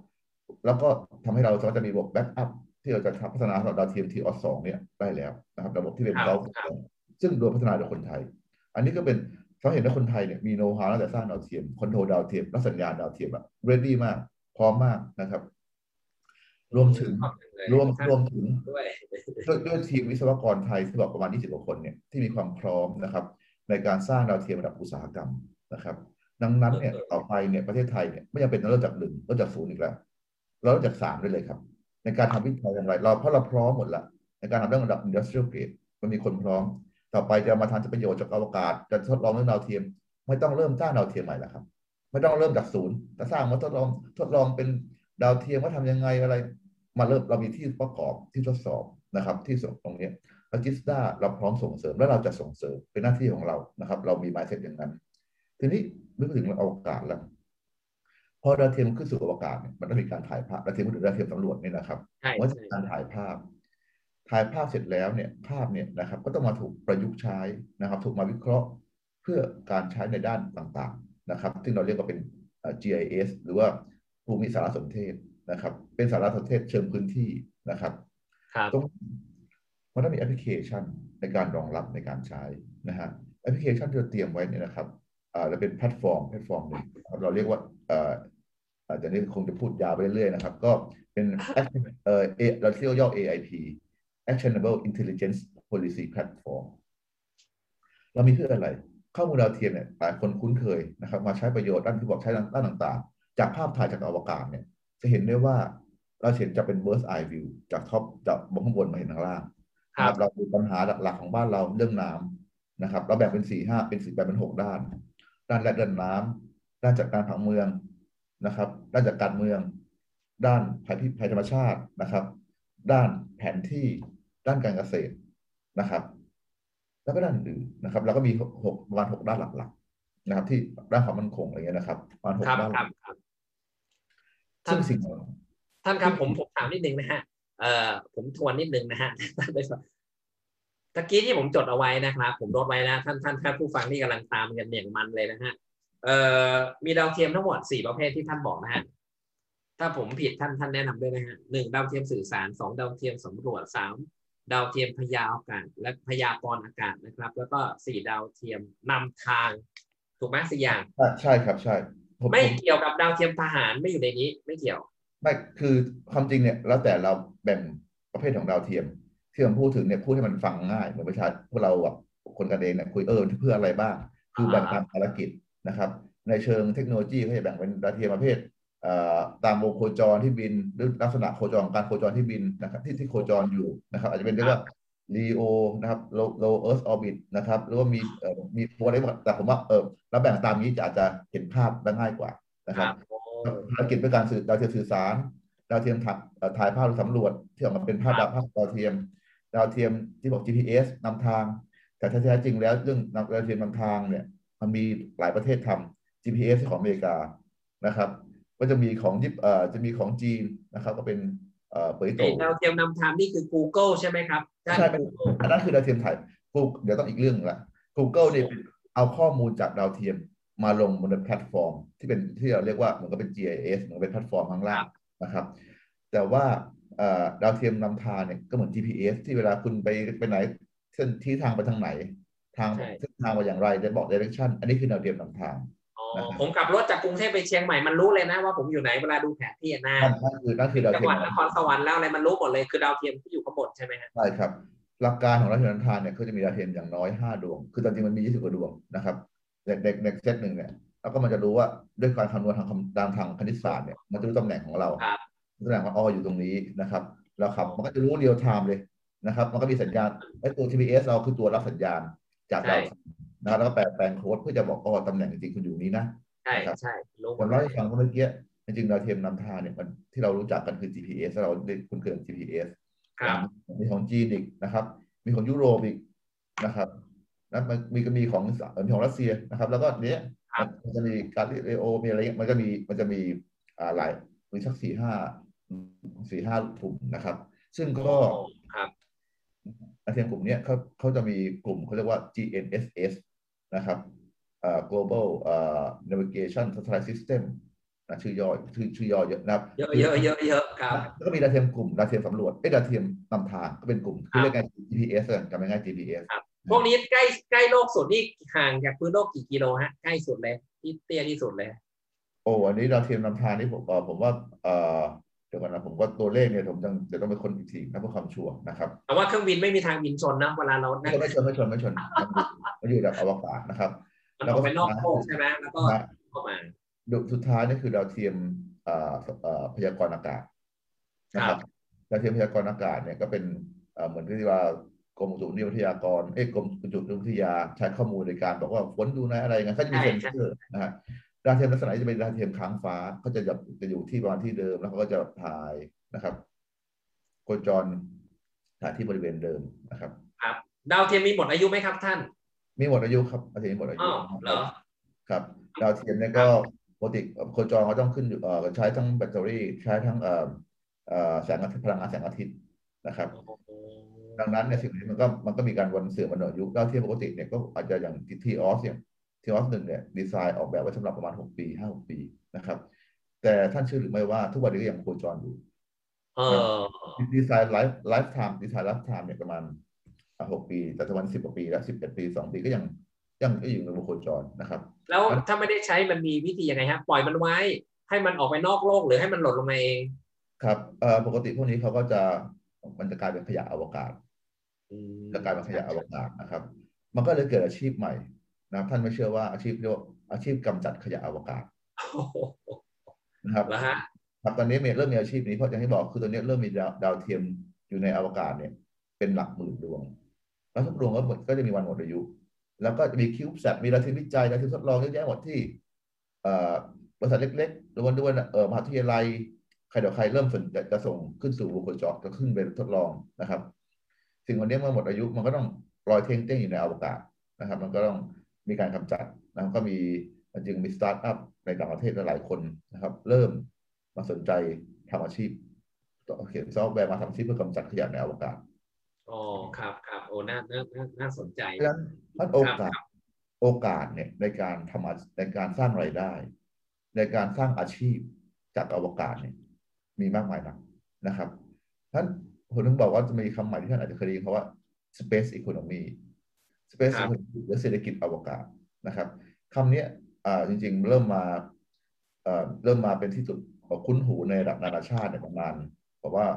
แล้วก็ทำให้เราสามารถจะมีระบบ backupที่เราจะพัฒนาสำหรับดาวเทียม THEOS สองเนี่ยได้แล้วนะครับ ระบบที่เป็นครับเกาครับซึ่งโดยพัฒนาโดยคนไทย อันนี้ก็เป็นเขาเห็นว่าคนไทยเนี่ยมีโน้ตฮาวตั้งแต่สร้างดาวเทียม control ดาวเทียมรับสัญญาณดาวเทียมอะ ready มากพร้อมมากนะครับ รวมถึงขอบคุณเลยรวมท่านรวมถึงด้วยด้วยด้วยทีมวิศวกรไทยที่บอกประมาณ 20กว่าคนเนี่ยที่มีความพร้อมนะครับ ในการสร้างดาวเทียมระดับอุตสาหกรรมนะครับ ดังนั้นเนี่ยต่อไปเนี่ยประเทศไทยเนี่ยไม่จำเป็นต้องเริ่มจากหนึ่งเริ่มจากศูนย์อีกแล้วเราเริ่มจากสามได้เลยครับ ในการทำวิจัยอย่างไร เราเพราะเราพร้อมหมดละในการทำเรื่องระดับ industrial grade มันมีคนพร้อม ต่อไปจะมาทำประโยชน์จากอวกาศจะทดลองเรื่องดาวเทียม ไม่ต้องเริ่มสร้างดาวเทียมใหม่แล้วครับ ไม่ต้องเริ่มจากศูนย์แต่สร้างมาทดลองทดลองเป็น ดาวเทียมว่าทำยังไงอะไร มาเริ่มเรามีที่ประกอบที่ทดสอบนะครับ ที่ส่งตรงเนี้อจิสดาเราพร้อมส่งเสริมและเราจะส่งเสริมเป็นหน้าที่ของเรานะครับ เรามี mindset อย่างนั้น ทีนี้นึกถึงเรื่องอวกาศแล้วพอดาวเทียมขึ้นสู่อวกาศเนี่ยมันต้องมีการถ่ายภาพดาวเทียมก็ถือดาวเทียมสำรวจเนี่ยนะครับใช่ว่าใช่การถ่ายภาพ ถ่ายภาพเสร็จแล้วเนี่ยภาพเนี่ยนะครับ ก็ต้องมาถูกประยุกต์ใช้นะครับ ถูกมาวิเคราะห์เพื่อการใช้ในด้านต่างๆนะครับ ซึ่งเราเรียกว่าเป็นเอ่อ GIS หรือว่า ภูมิสารสนเทศนะครับ เป็นสารสนเทศเชิงพื้นที่นะครับครับตรงมันต้องมีแอปพลิเคชันในการรองรับในการใช้นะฮะแอปพลิเคชันที่เราเตรียมไว้เนี่ยนะครับอ่าเราเป็นแพลตฟอร์มแพลตฟอร์มหนึ่งนะครับเราเรียกว่าเอ่ออาจจะนี้คงจะพูดยาวไปเรื่อยๆนะครับ ก็เป็น Action เอ่อ A เราเรียกย่อ AIP Actionable Intelligence Policy Platform เรามีเพื่ออะไร ข้อมูลดาวเทียมเนี่ยหลายคนคุ้นเคยนะครับ มาใช้ประโยชน์ด้านที่บอกใช้ด้านด้านต่างๆ จากภาพถ่ายจากอวกาศเนี่ย จะเห็นได้ว่าเราเห็นจะเป็น bird's eye view จากท็อปจากบนข้างบนมาเห็นข้างล่างครับนะเราดูปัญหาหลักๆของบ้านเราเรื่องน้ำนะครับ เราแบ่งเป็นสี่ห้าเป็นสี่แบ่งเป็นหกด้าน ด้านแรกด้านน้ำด้านจัดการผังเมืองนะครับ ด้านจัดการเมือง ด้านภัยพิภัยธรรมชาตินะครับ ด้านแผนที่ด้านการเกษตรนะครับ แล้วก็ด้านอื่นนะครับ เราก็มีหกหกประมาณหกด้านหลักๆนะครับ ที่ด้านความมั่นคงอะไรเงี้ยนะครับประมาณหกครับด้านครับครับ ซึ่งสิ่งเหล่าท่านครับผมผมถามนิดนึงนะฮะเอ่อผมทวนนิดนึงนะฮะท่านไปสอบตะกี้ที่ผมจดเอาไว้นะครับ ผมลดไว้นะท่านท่านท่านผู้ฟังที่กำลังตามกันอย่างมันเลยนะฮะเอ่อมีดาวเทียมทั้งหมดสี่ประเภทที่ท่านบอกนะฮะถ้าผมผิดท่านท่านแนะนำด้วยนะฮะหนึ่งดาวเทียมสื่อสารสองดาวเทียมสำรวจสามดาวเทียมพยาอากาศ และพยากรณ์อากาศนะครับ แล้วก็สี่ดาวเทียมนำทาง ถูกไหมสี่อย่างใช่ใช่ครับใช่ผม ไม่ผมเกี่ยวกับดาวเทียมทหารไม่อยู่ในนี้ ไม่เกี่ยว ไม่คือความจริงเนี่ย แล้วแต่เราแบ่งประเภทของดาวเทียม ที่ผมพูดถึงเนี่ยพูดให้มันฟังง่ายเหมือนประชาพวกเราแบบคนกันเองเนี่ยคุยเออเพื่ออะไรบ้าง คือแบ่งตามภารกิจนะครับ ในเชิงเทคโนโลยีเขาจะแบ่งเป็นดาวเทียมประเภทตามวงโคจรที่บินหรือลักษณะโคจรของการโคจรที่บินนะครับ ที่ที่โคจรอยู่นะครับ อาจจะเป็นเรียกว่า LEO นะครับ low low earth orbit นะครับหรือว่ามีเอ่อมีตัวอะไรแต่ผมว่าเออเราแบ่งตามนี้จะอาจจะเห็นภาพได้ง่ายกว่านะครับภารกิจเป็นการสื่อดาวเทียมสื่อสาร ดาวเทียมถ่ายถ่ายภาพหรือสำรวจที่ออกมาเป็นภาพดาวภาพดาวเทียม ดาวเทียมที่บอก GPS นำทาง แต่แท้จริงแล้วเรื่องดาวเทียมนำทางเนี่ยมันมีหลายประเทศทำ GPS ของอเมริกานะครับ ก็จะมีของญี่ปุ่นเอ่อจะมีของจีนนะครับ ก็เป็น เอ่อเปยโตดาวเทียมนำทางนี่คือ Google ใช่ไหมครับใช่เป็นอันนั้นคือดาวเทียมถ่ายกูเดี๋ยวต้องอีกเรื่องละ Google เนี่ยเอาข้อมูลจากดาวเทียมมาลงบนแพลตฟอร์ม ที่เป็นที่เราเรียกว่าเหมือนกับเป็น GIS เหมือนเป็นแพลตฟอร์มข้างล่างนะครับ แต่ว่าดาวเทียมนำทางเนี่ยก็เหมือน GPS ที่เวลาคุณไปไปไหนเส้นที่ทางไปทางไหน ทางเส้นทางมาอย่างไรจะบอก direction อันนี้คือดาวเทียมนำทาง ผมขับรถจากกรุงเทพไปเชียงใหม่มันรู้เลยนะว่าผมอยู่ไหนเวลาดูแผนที่นะนั่นคือนั่นคือดาวเทียหวัดนครสวรรค์แล้วอะไรมันรู้หมดเลยคือดาวเทียมที่อยู่ข้างบนใช่ไหมฮะใช่ครับ หลักการของดาวเทียมนำทางเนี่ยก็จะมีดาวเทียมอย่างน้อย5ดวง คือตอนจริงมันมี20กว่าดวงนะครับในในในเซตหนึ่งเนี่ยแล้วก็มันจะรู้ว่าด้วยการคำนวณทางคำตามทางคณิตศาสตร์เนี่ยมันจะรู้ตำแหน่งของเราครับตำแหน่งของออยู่ตรงนี้นะครับแล้วครับ มันก็จะรู้ real-time เลยนะครับ มันก็มีสัญญาณไอ้ตัว GPS เราคือตัวรับสัญญาณ จากดาวเทียมนะครับแล้วก็แปลแปลงโค้ดเพื่อจะบอกอ๋อตำแหน่งจริงๆคุณอยู่นี้นะใช่ใช่รู้หมผมดเล่าให้ฟังเมื่อกี้จริงๆดาวเทียมนำทางเนี่ยมันที่เรารู้จักกันคือ GPS ถ้าเราได้คุ้นเคยกับ GPS ครับมีของจีนอีกนะครับ มีของยุโรปอีกนะครับแล้วมันมีก็มีของมีของรัสเซียนะครับ แล้วก็เนี้ยมันจะมีการเรโอมีอะไรเงี้ยมันก็มีมันจะมีอ่าหลายมีสักสี่ห้าสี่ห้ากลุ่มนะครับ ซึ่งก็ ครับดาวเทียมกลุ่มเนี้ยเขาเขาจะมีกลุ่มเขาเรียกว่า GNSS นะครับ global navigation satellite system นะชื่อย่อชื่อชื่อย่อเยอะนะครับเยอะเยอะเยอะเยอะครับแล้วก็มีดาวเทียมกลุ่มดาวเทียมสำรวจเอ้ดาวเทียมนำทางก็เป็นกลุ่มที่เรียกง่าย GPS กันจำง่าย GPS ครับพวกนี้ใกล้ใกล้โลกสุดนี่ห่างจากพื้นโลกกี่กิโลฮะใกล้สุดเลยที่เตี้ยที่สุดเลย โอ้อันนี้ดาวเทียมนำทางนี่ผมเออผมว่าเออ เดี๋ยวก่อนนะผมว่าตัวเลขเนี่ยผมต้องเดี๋ยวต้องไปคนอีกทีนะเพื่อความชัวร์นะครับแต่ว่าเครื่องบินไม่มีทางบินชนนะเวลาเรานั่งไม่ชนไม่ชนไม่ชนมันอยู่แบบอวกาศนะครับมันออกไปนอกโลกใช่ไหมแล้วก็เข้ามาสุดท้ายนี่คือดาวเทียมพยากรณ์อากาศนะครับดาวเทียมพยากรณ์อากาศเนี่ยก็เป็นเหมือนที่ว่ากรมอุตุนิยมวิทยากรเอ้กรมอุตุนิยมวิทยาใช้ข้อมูลในการบอกว่าฝนดูนะอะไรเงี้ยเขาจะมีเซ็นเซอร์นะฮะ ดาวเทียมลักษณะจะเป็นดาวเทียมค้างฟ้าเขาจะจะอยู่ที่ประมาณที่เดิมแล้วเขาก็จะถ่ายนะครับโคจรถ่ายที่บริเวณเดิมนะครับครับดาวเทียมมีหมดอายุไหมครับท่าน มีหมดอายุครับดาวเทียมมีหมดอายุอ๋อเหรอครับ ดาวเทียมเนี่ยก็ปกติโคจรเขาต้องขึ้นอยู่ใช้ทั้งแบตเตอรี่ใช้ทั้งแสงอาทิตย์พลังงานแสงอาทิตย์นะครับ ดังนั้นเนี่ยสิ่งนี้มันก็มันก็มีการวันเสื่อมวันหมดอายุดาวเทียมปกติเนี่ยก็อาจจะอย่างทีออสเนี่ ยทีออสหนึ่งเนี่ยดีไซน์ออกแบบไว้สำหรับประมาณหกปีห้าหกปีนะครับ แต่ท่านเชื่อหรือไม่ว่าทุกวันนี้ก็ยังโคจรอยู่เออ design life lifetime design lifetime เนี่ยประมาณหกปี แต่ตะวันสิบกว่าปี แล้วสิบเอ็ดปีสองปีก็ยังยังก็อยู่ในวงโคจรนะครับ แล้วถ้าไม่ได้ใช้มันมีวิธียังไงฮะปล่อยมันไว้ให้มันออกไปนอกโลกหรือให้มันหล่นลงมาเอง ครับเอ่อปกติพวกนี้เขาก็จะมันจะกลายเป็นขยะอวกาศจะกลายเป็นขยะอวกาศนะครับ มันก็เลยเกิดอาชีพใหม่ นะครับท่านไม่เชื่อว่าอาชีพเรียกว่าอาชีพกำจัดขยะอวกาศนะครับแล้วฮะครับตอนนี้มีเริ่มมีอาชีพนี้เพราะอย่างที่บอกคือตอนนี้เริ่มมีดาวดาวเทียมอยู่ในอวกาศเนี่ย เป็นหลักหมื่นดวง แล้วทุกดวงก็หมดก็จะมีวันหมดอายุ แล้วก็จะมี CubeSat มีดาวเทียมวิจัยดาวเทียมทดลองเยอะแยะหมดที่เอ่อบริษัทเล็กๆหรือวันด้วยเอ่อมหาวิทยาลัยใครเดี๋ยวใครเริ่มสนจะส่งขึ้นสู่วงโคจรจะขึ้นไปทดลองนะครับ สิ่งวันนี้เมื่อหมดอายุมันก็ต้องลอยเท่งเต้งอยู่ในอวกาศนะครับ มันก็ต้อง มีการกำจัดนะก็มีจึงมีสตาร์ทอัพในต่างประเทศหลายคนนะครับ เริ่มมาสนใจทำอาชีพเขียนซอฟต์แวร์มาทำอาชีพเพื่อกำจัดขยะในอวกาศอ๋อครับครับโอ้น่าน่าน่าน่าสนใจเพราะฉะนั้นมันโอกาสโอกาสเนี่ยในการทำในการสร้างรายได้ ในการสร้างอาชีพจากอวกาศเนี่ยมีมากมายนักนะครับท่านผมถึงบอกว่าจะมีคำใหม่ที่ท่านอาจจะเคยได้ยินเขาว่า space economy space economy หรือเศรษฐกิจอวกาศนะครับคำนี้อ่าจริงๆ เริ่มมาเอ่อเริ่มมาเป็นที่สุดคุ้นหูในระดับนานาชาติเนี่ยประมาณบอกว่า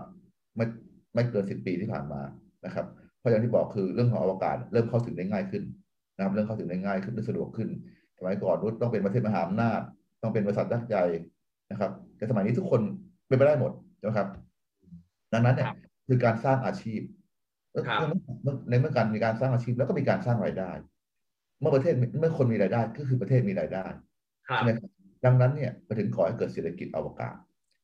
ไม่ไม่เกินสิบปีที่ผ่านมานะครับ เพราะอย่างที่บอกคือเรื่องของอวกาศ เริ่มเข้าถึงได้ง่ายขึ้นนะครับเริ่มเข้าถึงได้ง่ายขึ้นได้สะดวกขึ้นสมัยก่อนนุชต้องเป็นประเทศมหาอำนาจต้องเป็นบริษัทยักษ์ใหญ่นะครับ แต่สมัยนี้ทุกคนเป็นไปได้หมดนะครับ ดังนั้นเนี่ยคือการสร้างอาชีพ ในเมื่อการมีการสร้างอาชีพแล้วก็มีการสร้างรายได้ เมื่อประเทศเมื่อคนมีรายได้ก็คือประเทศมีรายได้ใช่ไหมครับดังนั้นเนี่ยมาถึงขอให้เกิดเศรษฐกิจอวกาศ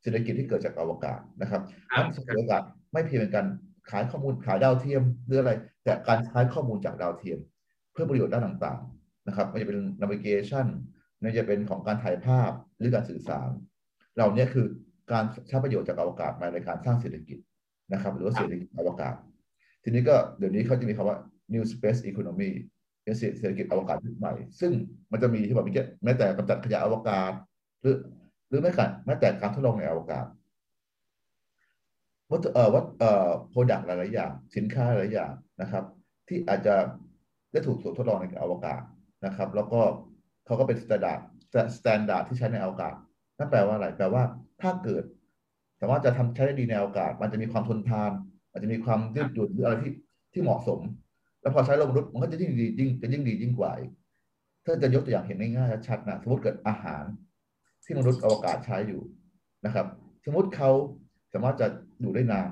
เศรษฐกิจที่เกิดจากอวกาศนะครับนั้นเศรษฐกิจอวกาศไม่เพียงเป็นการขายข้อมูลขายดาวเทียมหรืออะไร แต่การใช้ข้อมูลจากดาวเทียม เพื่อประโยชน์ด้านต่างๆนะครับไม่จะเป็น navigation ไม่จะเป็นของการถ่ายภาพหรือการสื่อสารเหล่านี้คือการใช้ประโยชน์จากอวกาศมาในการสร้างเศรษฐกิจนะครับ หรือว่าเศรษฐกิจอวกาศ ทีนี้ก็เดี๋ยวนี้เขาจะมีคำว่า new space economy เป็นเศรษฐกิจอวกาศใหม่ ซึ่งมันจะมีที่บอกมีแม้แต่กำจัดขยะอวกาศ หรือ หรือแม้แต่แม้แต่การทดลองในอวกาศวัตเอ่อวัตเอ่อโปรดักต์หลายๆอย่าง สินค้าหลายอย่างนะครับ ที่อาจจะได้ถูกทดลองในอวกาศนะครับ แล้วก็เขาก็เป็น standard standard ที่ใช้ในอวกาศนั่นแปลว่าอะไรแปลว่าถ้าเกิดสามารถจะทำใช้ได้ดีในอวกาศ มันจะมีความทนทาน อาจจะมีความยืดหยุ่นหรืออะไรที่ที่เหมาะสม แล้วพอใช้ลงมนุษย์มันก็จะยิ่งดียิ่งจะยิ่งดียิ่งกว่าถ้าจะยกตัวอย่างเห็นง่ายๆชัดนะสมมติเกิดอาหาร ที่มนุษย์อวกาศใช้อยู่นะครับ สมมติเขาสามารถจะอยู่ได้นาน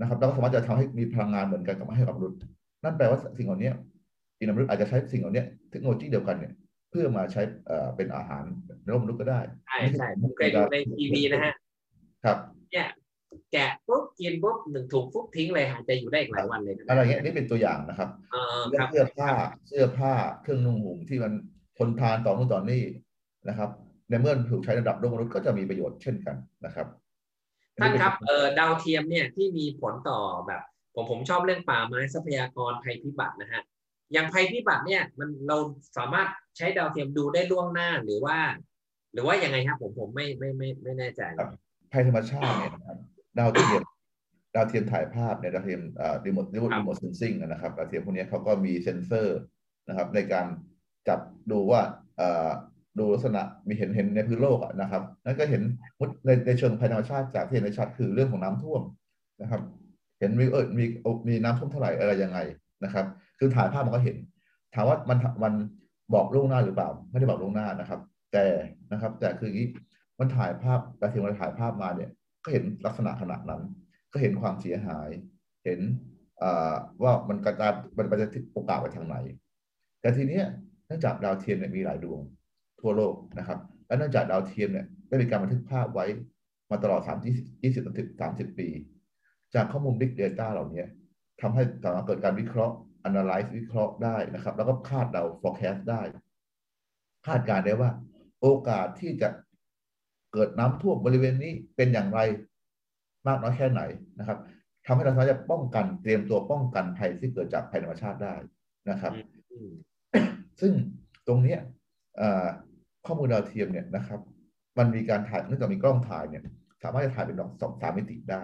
นะครับแล้วก็สามารถจะทำให้มีพลังงานเหมือนกันกับให้กับมนุษย์ นั่นแปลว่าสิ่งเหล่านี้อินมนุษย์อาจจะใช้สิ่งเหล่านี้เทคโนโลยีเดียวกันเนี่ยเพื่อมาใช้เป็นอาหารในโลกมนุษย์ก็ได้ ใช่ใช่ผมเคยดูในทีวีนะฮะครับเนี่ย แกะปุ๊บกินปุ๊บหนึ่งถุงปุ๊บทิ้งเลยหาจะอยู่ได้อีกหลายวันเลยอะไรเงี้ยนี่เป็นตัวอย่างนะครับเสื้อผ้าเสื้อผ้าเครื่องนุ่งห่มที่มันทนทานต่อนู่นต่อนี่นะครับ ในเมื่อถูกใช้ระดับโลกมนุษย์ก็จะมีประโยชน์เช่นกันนะครับท่านครับเอ่อดาวเทียมเนี่ยที่มีผลต่อแบบ ผมผมชอบเรื่องป่าไม้ทรัพยากรภัยพิบัตินะฮะอย่างภัยพิบัติเนี่ยมันเราสามารถใช้ดาวเทียมดูได้ล่วงหน้าหรือว่า หรือว่ายังไงครับผมผมไม่ไม่ไม่ไม่แน่ใจภัยธรรมชาติเนี่ยนะครับ ดาวเทียมดาวเทียมถ่ายภาพเนี่ยดาวเทียมอ่า remote remote remote sensing นะครับดาวเทียมพวกนี้เขาก็มีเซ็นเซอร์นะครับ ในการจับดูว่าอ่าดูลักษณะมีเห็นเห็นในพื้นโลกนะครับนั่นก็เห็นในในเชิงภัยธรรมชาติจากที่เห็นในชัดคือเรื่องของน้ำท่วมนะครับ เห็นมีเออมีมีน้ำท่วมเท่าไหร่อะไรยังไงนะครับ คือถ่ายภาพมันก็เห็น ถามว่ามันมันบอกล่วงหน้าหรือเปล่า ไม่ได้บอกล่วงหน้านะครับ แต่นะครับ แต่คืออย่างนี้มันถ่ายภาพแต่ทีมันถ่ายภาพมาเนี่ย ก็เห็นลักษณะขนาดนั้น ก็เห็นความเสียหาย เห็นว่ามันกระจายมันจะโอกาสไปทางไหน แต่ทีนี้เนื่องจากดาวเทียมเนี่ยมีหลายดวงทั่วโลกนะครับ และเนื่องจากดาวเทียมเนี่ยได้มีการบันทึกภาพไว้มาตลอด 3 20 20 30 ปี จากข้อมูล Big Data เหล่านี้ทำให้สามารถเกิดการวิเคราะห์ analyze วิเคราะห์ได้นะครับ แล้วก็คาดเดา forecast ได้ คาดการได้ว่า โอกาสที่จะ เกิดน้ำท่วมบริเวณนี้เป็นอย่างไรมากน้อยแค่ไหนนะครับทำให้เราสามารถจะป้องกันเตรียมตัวป้องกันภัยที่เกิดจากภัยธรรมชาติได้นะครับ ซึ่งตรงนี้ข้อมูลดาวเทียมเนี่ยนะครับ มันมีการถ่ายเนื่องจากมีกล้องถ่ายเนี่ย สามารถจะถ่ายเป็นสองสามมิติได้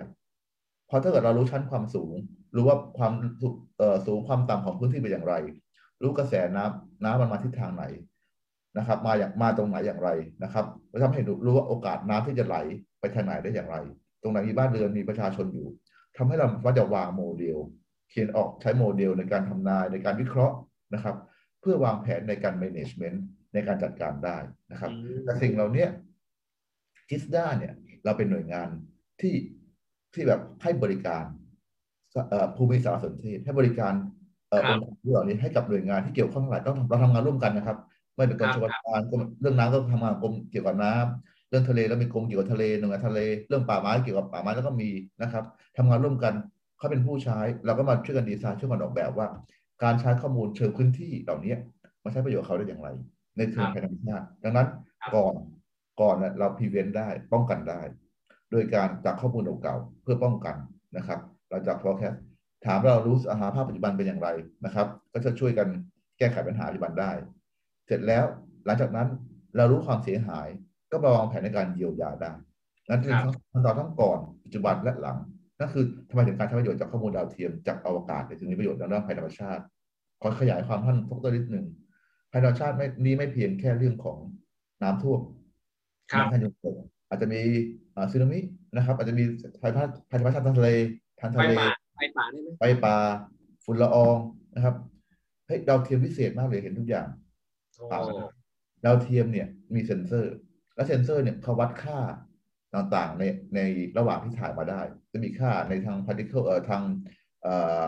พอถ้าเกิดเรารู้ชั้นความสูง รู้ว่าความสูงความต่ำของพื้นที่เป็นอย่างไร รู้กระแสน้ำน้ำมันมาทิศทางไหน นะครับมาอย่างมาตรงไหนอย่างไรนะครับเราทำให้รู้ว่าโอกาสน้ำที่จะไหลไปทางไหนได้อย่างไร ตรงไหนมีบ้านเรือนมีประชาชนอยู่ทำให้เราว่าจะวางโมเดล เขียนออกใช้โมเดลในการทำนายในการวิเคราะห์นะครับ เพื่อวางแผนในการ management ในการจัดการได้นะครับแต่สิ่งเหล่านี้จิสดาเนี่ยเราเป็นหน่วยงานที่ที่แบบให้บริการภูมิสารสนเทศให้บริการองค์กรเหล่านี้ให้กับหน่วยงานที่เกี่ยวข้องหลายต้องเราทำงานร่วมกันนะครับ ไม่เป็นกรมชลประทานเรื่องน้ำก็ทำงานกรมเกี่ยวกับน้ำเรื่องทะเลแล้วมีกรมเกี่ยวกับทะเลหน่วยงานทะเล เรื่องป่าไม้เกี่ยวกับป่าไม้แล้วก็มีนะครับทำงานร่วมกันเขาเป็นผู้ใช้เราก็มาช่วยกันดีไซน์ช่วยกันออกแบบว่า การใช้ข้อมูลเชิงพื้นที่เหล่านี้มาใช้ประโยชน์เขาได้อย่างไร ในเชิงภัยธรรมชาติดังนั้นก่อนก่อนเราพรีเวนได้ป้องกันได้ โดยการจากข้อมูลเก่าๆเพื่อป้องกันนะครับ เราจาก forecast ถามเรารู้สภาพปัจจุบันเป็นอย่างไรนะครับ ก็จะช่วยกันแก้ไขปัญหาปัจจุบันได้ เสร็จแล้วหลังจากนั้นเรารู้ความเสียหาย ก็มาวางแผนในการเยียวยาได้นั่นคือขั้นตอนทั้งก่อนปัจจุบันและหลังนั่นคือทำไมถึงการใช้ประโยชน์จากข้อมูลดาวเทียมจากอวกาศถึงมีประโยชน์ในเรื่องภัยธรรมชาติขอขยายความท่านพกตัวนิดหนึ่งภัยธรรมชาติไม่นี้ไม่เพียงแค่เรื่องของน้ำท่วมน้ำท่วมอาจจะมีสึนามินะครับ อาจจะมีภัยพิบัติภัยธรรมชาติทางทะเลทางทะเลไฟป่าได้ไหมไฟป่าฝุ่นละอองนะครับเฮ้ยดาวเทียมพิเศษมากเลยเห็นทุกอย่าง ดาวเทียมเนี่ยมีเซ็นเซอร์ และเซนเซอร์เนี่ยเขาวัดค่าต่างๆในในระหว่างที่ถ่ายมาได้ จะมีค่าในทาง particle เอ่อทางเอ่อ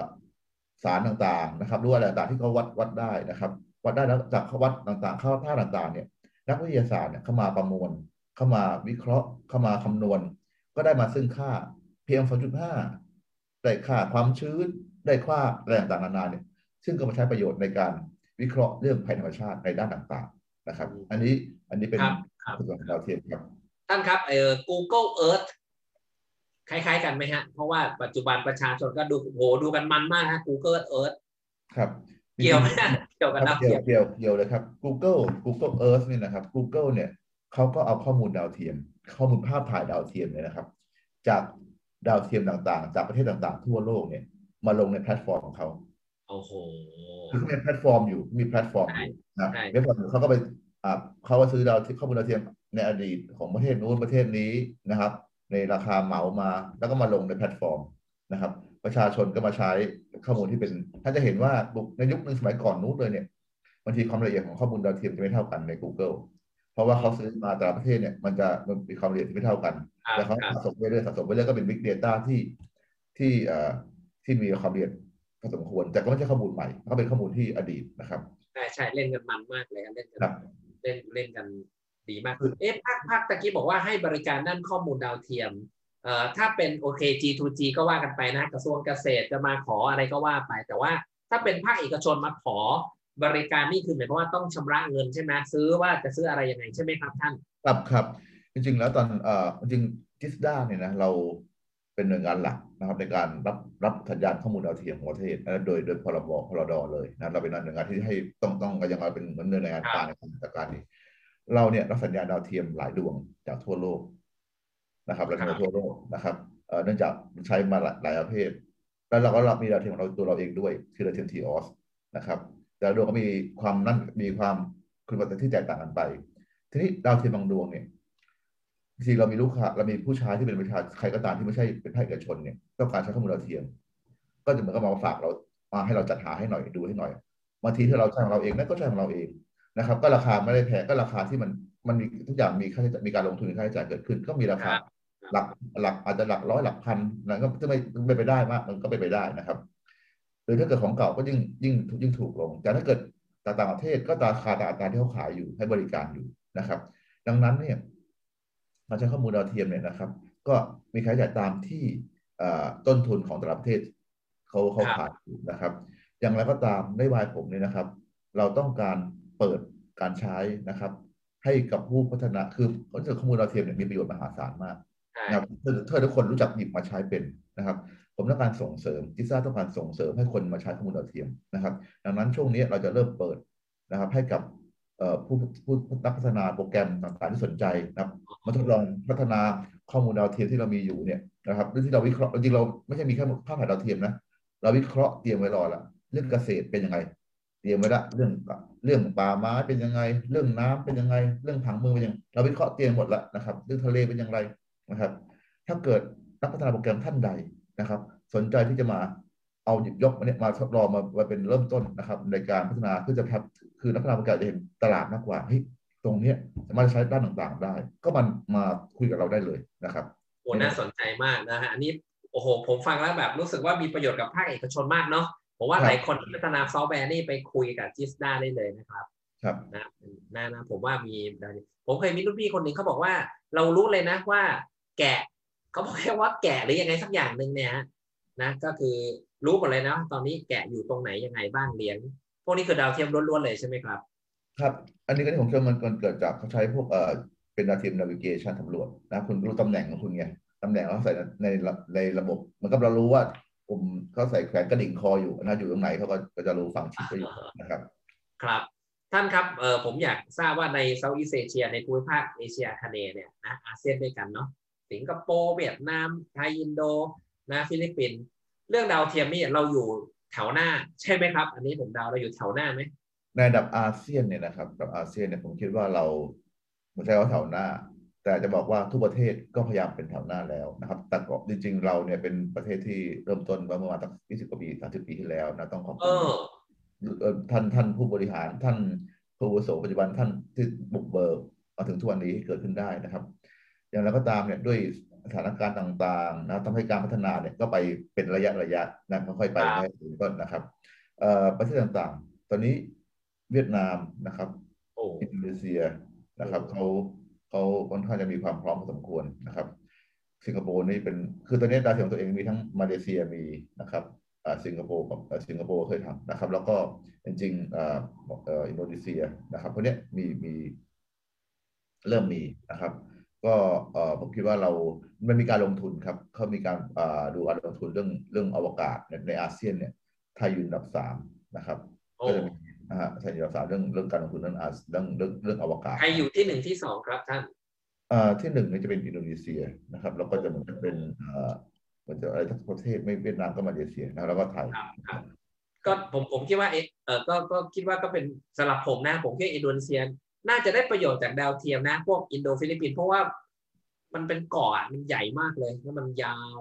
สารต่างๆนะครับหรือว่าอะไรต่างๆที่เขาวัดวัดได้นะครับ วัดได้แล้วจากเขาวัดต่างๆ เข้าท่าต่างๆ เนี่ย นักวิทยาศาสตร์เนี่ยเข้ามาประมวล เข้ามาวิเคราะห์ เข้ามาคำนวณ ก็ได้มาซึ่งค่า PM 2.5 ได้ค่าความชื้น ได้ค่าอะไรต่างๆนานาเนี่ย ซึ่งก็มาใช้ประโยชน์ในการ วิเคราะห์เรื่องภัยธรรมชาติในด้านต่างๆนะครับ อันนี้อันนี้เป็นครับครับส่วนของดาวเทียมครับ ท่านครับเอ่อ Google Earth คล้ายๆ กันไหมฮะ เพราะว่าปัจจุบันประชาชนก็ดูโหดูกันมันมากฮะ Google Earth ครับเกี่ยวไหมฮะเกี่ยวกับคดารับวเกี่เทียยวมเกี่ยวเกี่ยวเลยครับ Google Google Earth เนี่ยนะครับ Google เนี่ยเขาก็เอาข้อมูลดาวเทียม ข้อมูลภาพถ่ายดาวเทียมเนี่ยนะครับ จากดาวเทียมต่างๆ จากประเทศต่างๆ ทั่วโลกเนี่ยมาลงในแพลตฟอร์มของเขา โอ้โหคือเขามีแพลตฟอร์มอยู่มีแพลตฟอร์มอยู่นะใช่แพลตฟอร์มอยู่เขาก็ไปอ่าเขาก็ซื้อดาวข้อมูลดาวเทียมในอดีตของประเทศนู้นประเทศนี้นะครับ ในราคาเหมามาแล้วก็มาลงในแพลตฟอร์มนะครับ ประชาชนก็มาใช้ข้อมูลที่เป็นถ้าจะเห็นว่าในยุคหนึ่งสมัยก่อนนู้นเลยเนี่ยบางทีความละเอียดของข้อมูลดาวเทียมจะไม่เท่ากันใน Google เพราะว่าเขาซื้อมาแต่ละประเทศเนี่ยมันจะมันมีความละเอียดที่ไม่เท่ากันครับแต่เขาครับสะสมไปเรื่อยสะสมไปเรื่อยก็เป็น Big Data ที่ที่เอ่อที่มีความละเอียด พอสมควร แต่ก็ไม่ใช่ข้อมูลใหม่ก็เป็นข้อมูลที่อดีตนะครับใช่ใช่เล่นกันมันมากเลยครับเล่นกันครับเล่นเล่นกันดีมากคือเอ๊ะภาคภาคตะกี้บอกว่าให้บริการด้านข้อมูลดาวเทียมเอ่อถ้าเป็นโอเค G2G ก็ว่ากันไปนะกระทรวงเกษตรจะมาขออะไรก็ว่าไป แต่ว่าถ้าเป็นภาคเอกชนมาขอบริการนี่คือหมายความว่าต้องชำระเงินใช่ไหมซื้อว่าจะซื้ออะไรยังไงใช่ไหมครับท่าน ครับครับ จริงๆแล้วตอนเอ่อจริงจิสด้าเนี่ยนะเรา เป็นหน่วยงานหลักนะครับ ในการรับรับสัญญาณข้อมูลดาวเทียมของประเทศนะโดยโดยพรบพรดเลยนะเราเป็นหน่วยงานที่ให้ต้องต้องยังเราเป็นเหมือนหน่วยงานกลางในการจัดการนี้เราเนี่ยรับสัญญาณดาวเทียมหลายดวงจากทั่วโลกนะครับและจากทั่วโลกนะครับเอ่อเนื่องจากใช้มาหลายหลายประเภท แล้วเราก็รับมีดาวเทียมของเราตัวเราเองด้วยคือดาวเทียมทีออสนะครับแต่ละดวงก็มีความนั่นมีความคุณภาพที่แตกต่างกันไป ทีนี้ดาวเทียมบางดวงเนี่ย บางทีเรามีลูกค้าเรามีผู้ใช้ที่เป็นประชาใครก็ตามที่ไม่ใช่เป็นภาคเอกชนเนี่ยต้องการใช้ข้อมูลดาวเทียม ก็จะเหมือนกับมาฝากเรามาให้เราจัดหาให้หน่อยดูให้หน่อยบางทีที่เราใช้ของเราเองนั่นก็ใช้ของเราเองนะครับ ก็ราคาไม่ได้แพงก็ราคาที่มันมันมีทุกอย่างมีค่าใช้จ่ายมีการลงทุนมีค่าใช้จ่ายเกิดขึ้น ก็มีราคาครับหลักหลักอาจจะหลักร้อยหลักพันนั้นก็ไม่ไม่ไปได้มากมันก็ไปไปได้นะครับ หรือถ้าเกิดของเก่าก็ยิ่งยิ่งยิ่งถูกลง แต่ถ้าเกิดต่างประเทศก็ราคาตามอัตราที่เขาขายอยู่ให้บริการอยู่นะครับ ดังนั้นเนี่ย การใช้ข้อมูลดาวเทียมเนี่ยนะครับ ก็มีค่าใช้จ่ายตามที่เอ่อต้นทุนของแต่ละประเทศเขาเขาครับขายอยู่นะครับ อย่างไรก็ตามนโยบายผมเนี่ยนะครับ เราต้องการเปิดการใช้นะครับ ให้กับผู้พัฒนาคือข้อมูลดาวเทียมเนี่ยมีประโยชน์มหาศาลมากใช่นะครับถ้าถ้าทุกคนรู้จักหยิบมาใช้เป็นนะครับ ผมต้องการส่งเสริมจิซ่าต้องการส่งเสริมให้คนมาใช้ข้อมูลดาวเทียมนะครับ ดังนั้นช่วงนี้เราจะเริ่มเปิดนะครับ ให้กับเอ่อ ผู้ผู้นักพัฒนาโปรแกรมต่างๆที่สนใจนะครับมาทดลองพัฒนาข้อมูลดาวเทียมที่เรามีอยู่เนี่ยนะครับหรือที่เราวิเคราะห์จริงเราไม่ใช่มีแค่ภาพถ่ายดาวเทียมนะเราวิเคราะห์เตรียมไว้รอละเรื่องเกษตรเป็นยังไง เตรียมไว้ละเรื่องเรื่องป่าไม้เป็นยังไง เรื่องน้ำเป็นยังไง เรื่องผังเมืองเป็นยังเราวิเคราะห์เตรียมหมดล้วนะครับ เรื่องทะเลเป็นย่างไรนะครับ ถ้าเกิดนักพัฒนาโปรแกรมท่านใดนะครับ สนใจที่จะมา เอาหยิบยกมาเนี่ยมาทดลองมามาเป็นเริ่มต้นนะครับ ในการพัฒนาเพื่อจะพัฒคือนักพัฒนาโปรแกรมจะเห็นตลาดมากกว่าเฮ้ยตรงเนี้ยสามารถใช้ด้านต่างๆได้ ก็มันมาคุยกับเราได้เลยนะครับโอ้น่าสนใจมากนะฮะอันนี้โอ้โห ผมฟังแล้วแบบรู้สึกว่ามีประโยชน์กับภาคเอกชนมากเนาะผมว่าครับหลายคนที่พัฒนาซอฟต์แวร์นี่ไปคุยกับจิสด้าได้เลยนะครับ ครับนะนะนะผมว่ามีผมเคยมีรุ่นพี่คนหนึ่งเขาบอกว่า เรารู้เลยนะว่า แกะเขาบอกแค่ว่าแกะหรือยังไงสักอย่างหนึ่งเนี่ยฮะนะก็คือ รู้หมดเลยนะ ตอนนี้แกะอยู่ตรงไหนยังไงบ้างเลี้ยง พวกนี้คือดาวเทียมล้วนๆเลยใช่ไหมครับ ครับ อันนี้ก็ที่ผมเชื่อมันมันเกิดจากเขาใช้พวกเอ่อเป็นดาวเทียม navigation สำรวจนะคุณรู้ตำแหน่งของคุณไงตำแหน่งเขาใส่ในในในระบบเหมันก็เรารู้ว่าผมเขาใส่แขวนกระดิ่งคออยู่นะอยู่ตรงไหนเขาก็ก็จะรู้ฝั่งชิดก็อยู่นะครับ ครับท่านครับเออผมอยากทราบว่าใน Southeast Asia ในภูมิภาคเอเชียอาคเนย์เนี่ยนะอาเซียนด้วยกันเนาะสิงคโปร์เวียดนามไทยอินโดนะฟิลิปปินส์ เรื่องดาวเทียมนี่เราอยู่แถวหน้า ใช่ไหมครับ อันนี้ผมเดาเราอยู่แถวหน้าไหมในระดับอาเซียนเนี่ยนะครับระดับอาเซียนเนี่ยผมคิดว่าเราไม่ใช่ว่าแถวหน้า แต่จะบอกว่าทุกประเทศก็พยายามเป็นแถวหน้าแล้วนะครับแต่ก็จริง ๆ เราเนี่ยเป็นประเทศที่เริ่มต้นมาเมื่อประมาณสัก20กว่าปี30ปีที่แล้วนะต้องขอบเอคุณอเอ่อท่านท่านผู้บริหารท่านผู้อาวุโสปัจจุบันท่านที่บุกเบิกมาถึงทุกวันนี้เกิดขึ้นได้นะครับ อย่างไรก็ตามเนี่ยด้วย สถานการณ์ต่างๆนะทำให้การพัฒนาเนี่ยก็ไปเป็นระยะระยะนะค่อยๆไปให้ถึงต้นนะครับประเทศต่างๆ ตอนนี้เวียดนามนะครับอินโดนีเซียนะครับเขาเขาค่อนข้างจะมีความพร้อมพอสมควรนะครับ สิงคโปร์นี่เป็นคือตอนนี้ดาวเทียมตัวเองมีทั้งมาเลเซียมีนะครับสิงคโปร์กับสิงคโปร์เคยทำนะครับ แล้วก็จริงๆอินโดนีเซียนะครับพวกนี้มีมีเริ่มมีนะครับ ก็ผมคิดว่าเรา มันมีการลงทุนครับเขามีการดูการลงทุนเรื่องเรื่องอวกาศในอาเซียนเนี่ยไทยอยู่อันดับสามนะครับก็จะมีนะฮะไทยอยู่อันดับสามเรื่องเรื่องการลงทุนเรื่องเรื่องเรื่องเรื่องอวกาศใครอยู่ที่หนึ่งที่สองครับท่านอ่าที่หนึ่งนี่จะเป็นอินโดนีเซียนะครับ แล้วก็จะมันจะเป็นอ่ามันจะอะไรทั้งประเทศไม่เวียดนามก็มาเลเซียนะแล้วก็ไทยก็ผมผมคิดว่าเออก็ก็คิดว่าก็เป็นสำหรับผมนะผมคิดอินโดนีเซีย น่าจะได้ประโยชน์จากดาวเทียมนะ พวกอินโดฟิลิปปินส์เพราะว่ามันเป็นเกาะมันใหญ่มากเลยแล้วมันยาว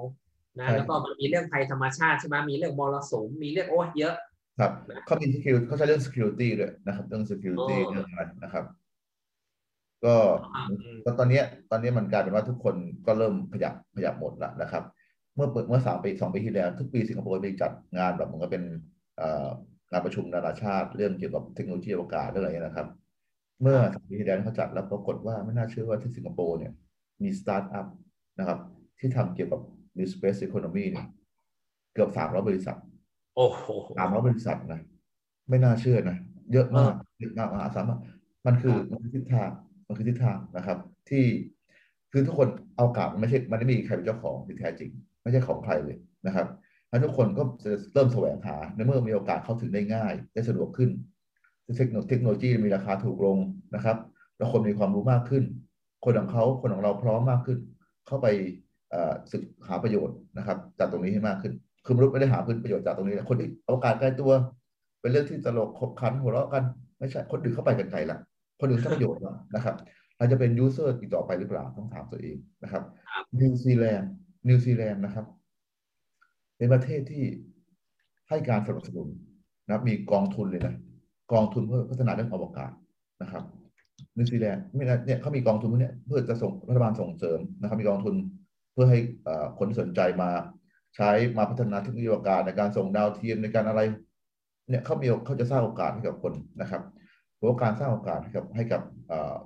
นะแล้วก็มันมีเรื่องภัยธรรมชาติใช่ไหมมีเรื่องมรสุมมีเรื่องโอ้เยอะ ครับเขามี skill เขาใช้เรื่อง security ด้วยนะครับ เรื่อง security เรื่องอะไรนะครับ ก็ก็ตอนนี้ตอนนี้มันกลายเป็นว่าทุกคนก็เริ่มขยับขยับหมดแล้วนะครับ เมื่อเมื่อสามปีสองปีที่แล้ว ทุกปีสิงคโปร์ไปจัดงานแบบมันก็เป็นงานประชุมนานาชาติ เรื่องเกี่ยวกับเทคโนโลยีอวกาศเรื่องอะไรนะครับ เมื่อสามปีที่แล้วเขาจัดแล้วปรากฏว่าไม่น่าเชื่อว่าที่สิงคโปร์เนี่ย มีสตาร์ทอัพนะครับ ที่ทำเกี่ยวกับ New Space Economy เนี่ยเกือบสามร้อยบริษัท โอ้โหสามร้อยบริษัทนะ ไม่น่าเชื่อนะ เยอะมากเยอะมากมหาศาลมากมันคือมันคือทิศทางมันคือทิศทางนะครับ ที่คือทุกคนเอากาบมันไม่ใช่มันไม่มีใครเป็นเจ้าของที่แท้จริง ไม่ใช่ของใครเลยนะครับแล้วทุกคนก็จะเริ่มแสวงหาในเมื่อมีโอกาสเข้าถึงได้ง่าย ได้สะดวกขึ้น เทคโนโลยีมีราคาถูกลงนะครับแล้วคนมีความรู้มากขึ้น คนของเขาคนของเราพร้อมมากขึ้น เข้าไปศึกหาประโยชน์นะครับ จากตรงนี้ให้มากขึ้น คือมนุษย์ไม่ได้หาประโยชน์จากตรงนี้คนที่โอกาสใกล้ตัว เป็นเรื่องที่ตลกขบขันหัวเราะกันไม่ใช่คนอื่นเข้าไปกันไกลละคนอื่นได้ประโยชน์แล้วนะครับ เราจะเป็น user อีกต่อไปหรือเปล่าต้องถามตัวเองนะครับนิวซีแลนด์นิวซีแลนด์นะครับ เป็นประเทศที่ให้การสนับสนุนนะมีกองทุนเลยนะ กองทุนเพื่อพัฒนาเรื่องอวกาศนะครับนิวซีแลนด์เนี่ยเขามีกองทุนพวกนี้เพื่อจะส่งรัฐบาลส่งเสริมนะครับ มีกองทุนเพื่อให้คนสนใจมาใช้มาพัฒนาเทคโนโลยีอวกาศในการส่งดาวเทียมในการอะไร เนี่ยเขามีเขาจะสร้างโอกาสให้กับคนนะครับเพราะการสร้างโอกาสให้กับให้กับ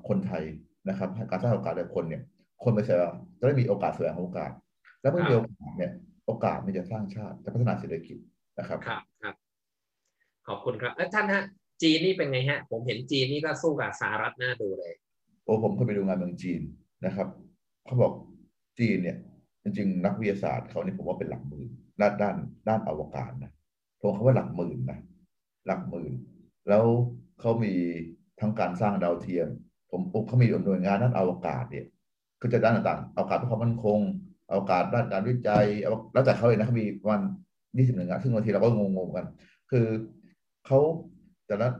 คนไทยนะครับ การสร้างโอกาสให้คนเนี่ย คนไปเสียจะได้มีโอกาสแสวงโอกาส แล้วเมื่อมีโอกาสเนี่ย โอกาสมันจะสร้างชาติจะพัฒนาเศรษฐกิจนะครับครับครับขอบคุณครับแล้วท่านฮะ จีนนี่เป็นไงฮะ ผมเห็นจีนนี่ก็สู้กับสหรัฐน่าดูเลย โอ้ผมเคยไปดูงานเมืองจีนนะครับ เขาบอกจีนเนี่ย จริงๆ นักวิทยาศาสตร์เขานี่ผมว่าเป็นหลักหมื่นด้านด้านด้านอวกาศนะผมเขาว่าหลักหมื่นนะหลักหมื่น แล้วเขามีทั้งการสร้างดาวเทียม ผมอุบเขามีหน่วยงานด้านอวกาศเนี่ยก็จะด้านต่างๆอวกาศเพื่อความมั่นคงอวกาศด้านการวิจัยแล้วแต่เขาเลยนะเขามีวันยี่สิบหนึ่งงานซึ่งบางทีเราก็งงๆกัน คือเขา แต่ละ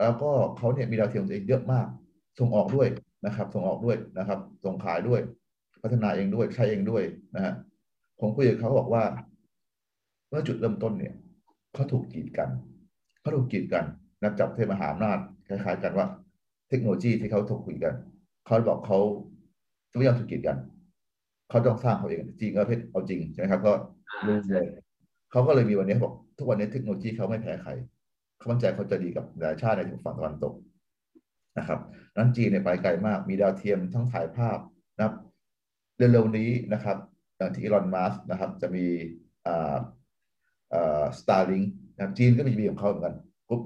แล้วก็เขาเนี่ยมีดาวเทียมตัวเองเยอะมาก ส่งออกด้วยนะครับ ส่งออกด้วยนะครับ ส่งขายด้วย พัฒนาเองด้วยใช้เองด้วยนะฮะผมคุยกับเขาบอกว่า เมื่อจุดเริ่มต้นเนี่ยเขาถูกกีดกันเขาถูกกีดกัน นับจับเทมหาอำนาจคล้ายๆ กันว่า เทคโนโลยีที่เขาถกคุยกันเขาบอกเขาไม่ยอมถูกกีดกันเขาต้องสร้างเขาเองจริงก็เพชรเอาจริงใช่ไหมครับ ก็รู้เลยเขาก็เลยมีวันนี้บอก ทุกวันนี้เทคโนโลยีเขาไม่แพ้ใคร มั่นใจเขาจะดีกับหลายชาติในฝั่งตะวันตกนะครับนั้นจีนเนี่ยไปไกลมาก มีดาวเทียมทั้งถ่ายภาพนะครับเร็วๆนี้นะครับที่อีลอนมัสก์นะครับจะมีอ่าอ่า Starlink นะจีนก็มีมีของเขาเหมือนกันกลุ่ม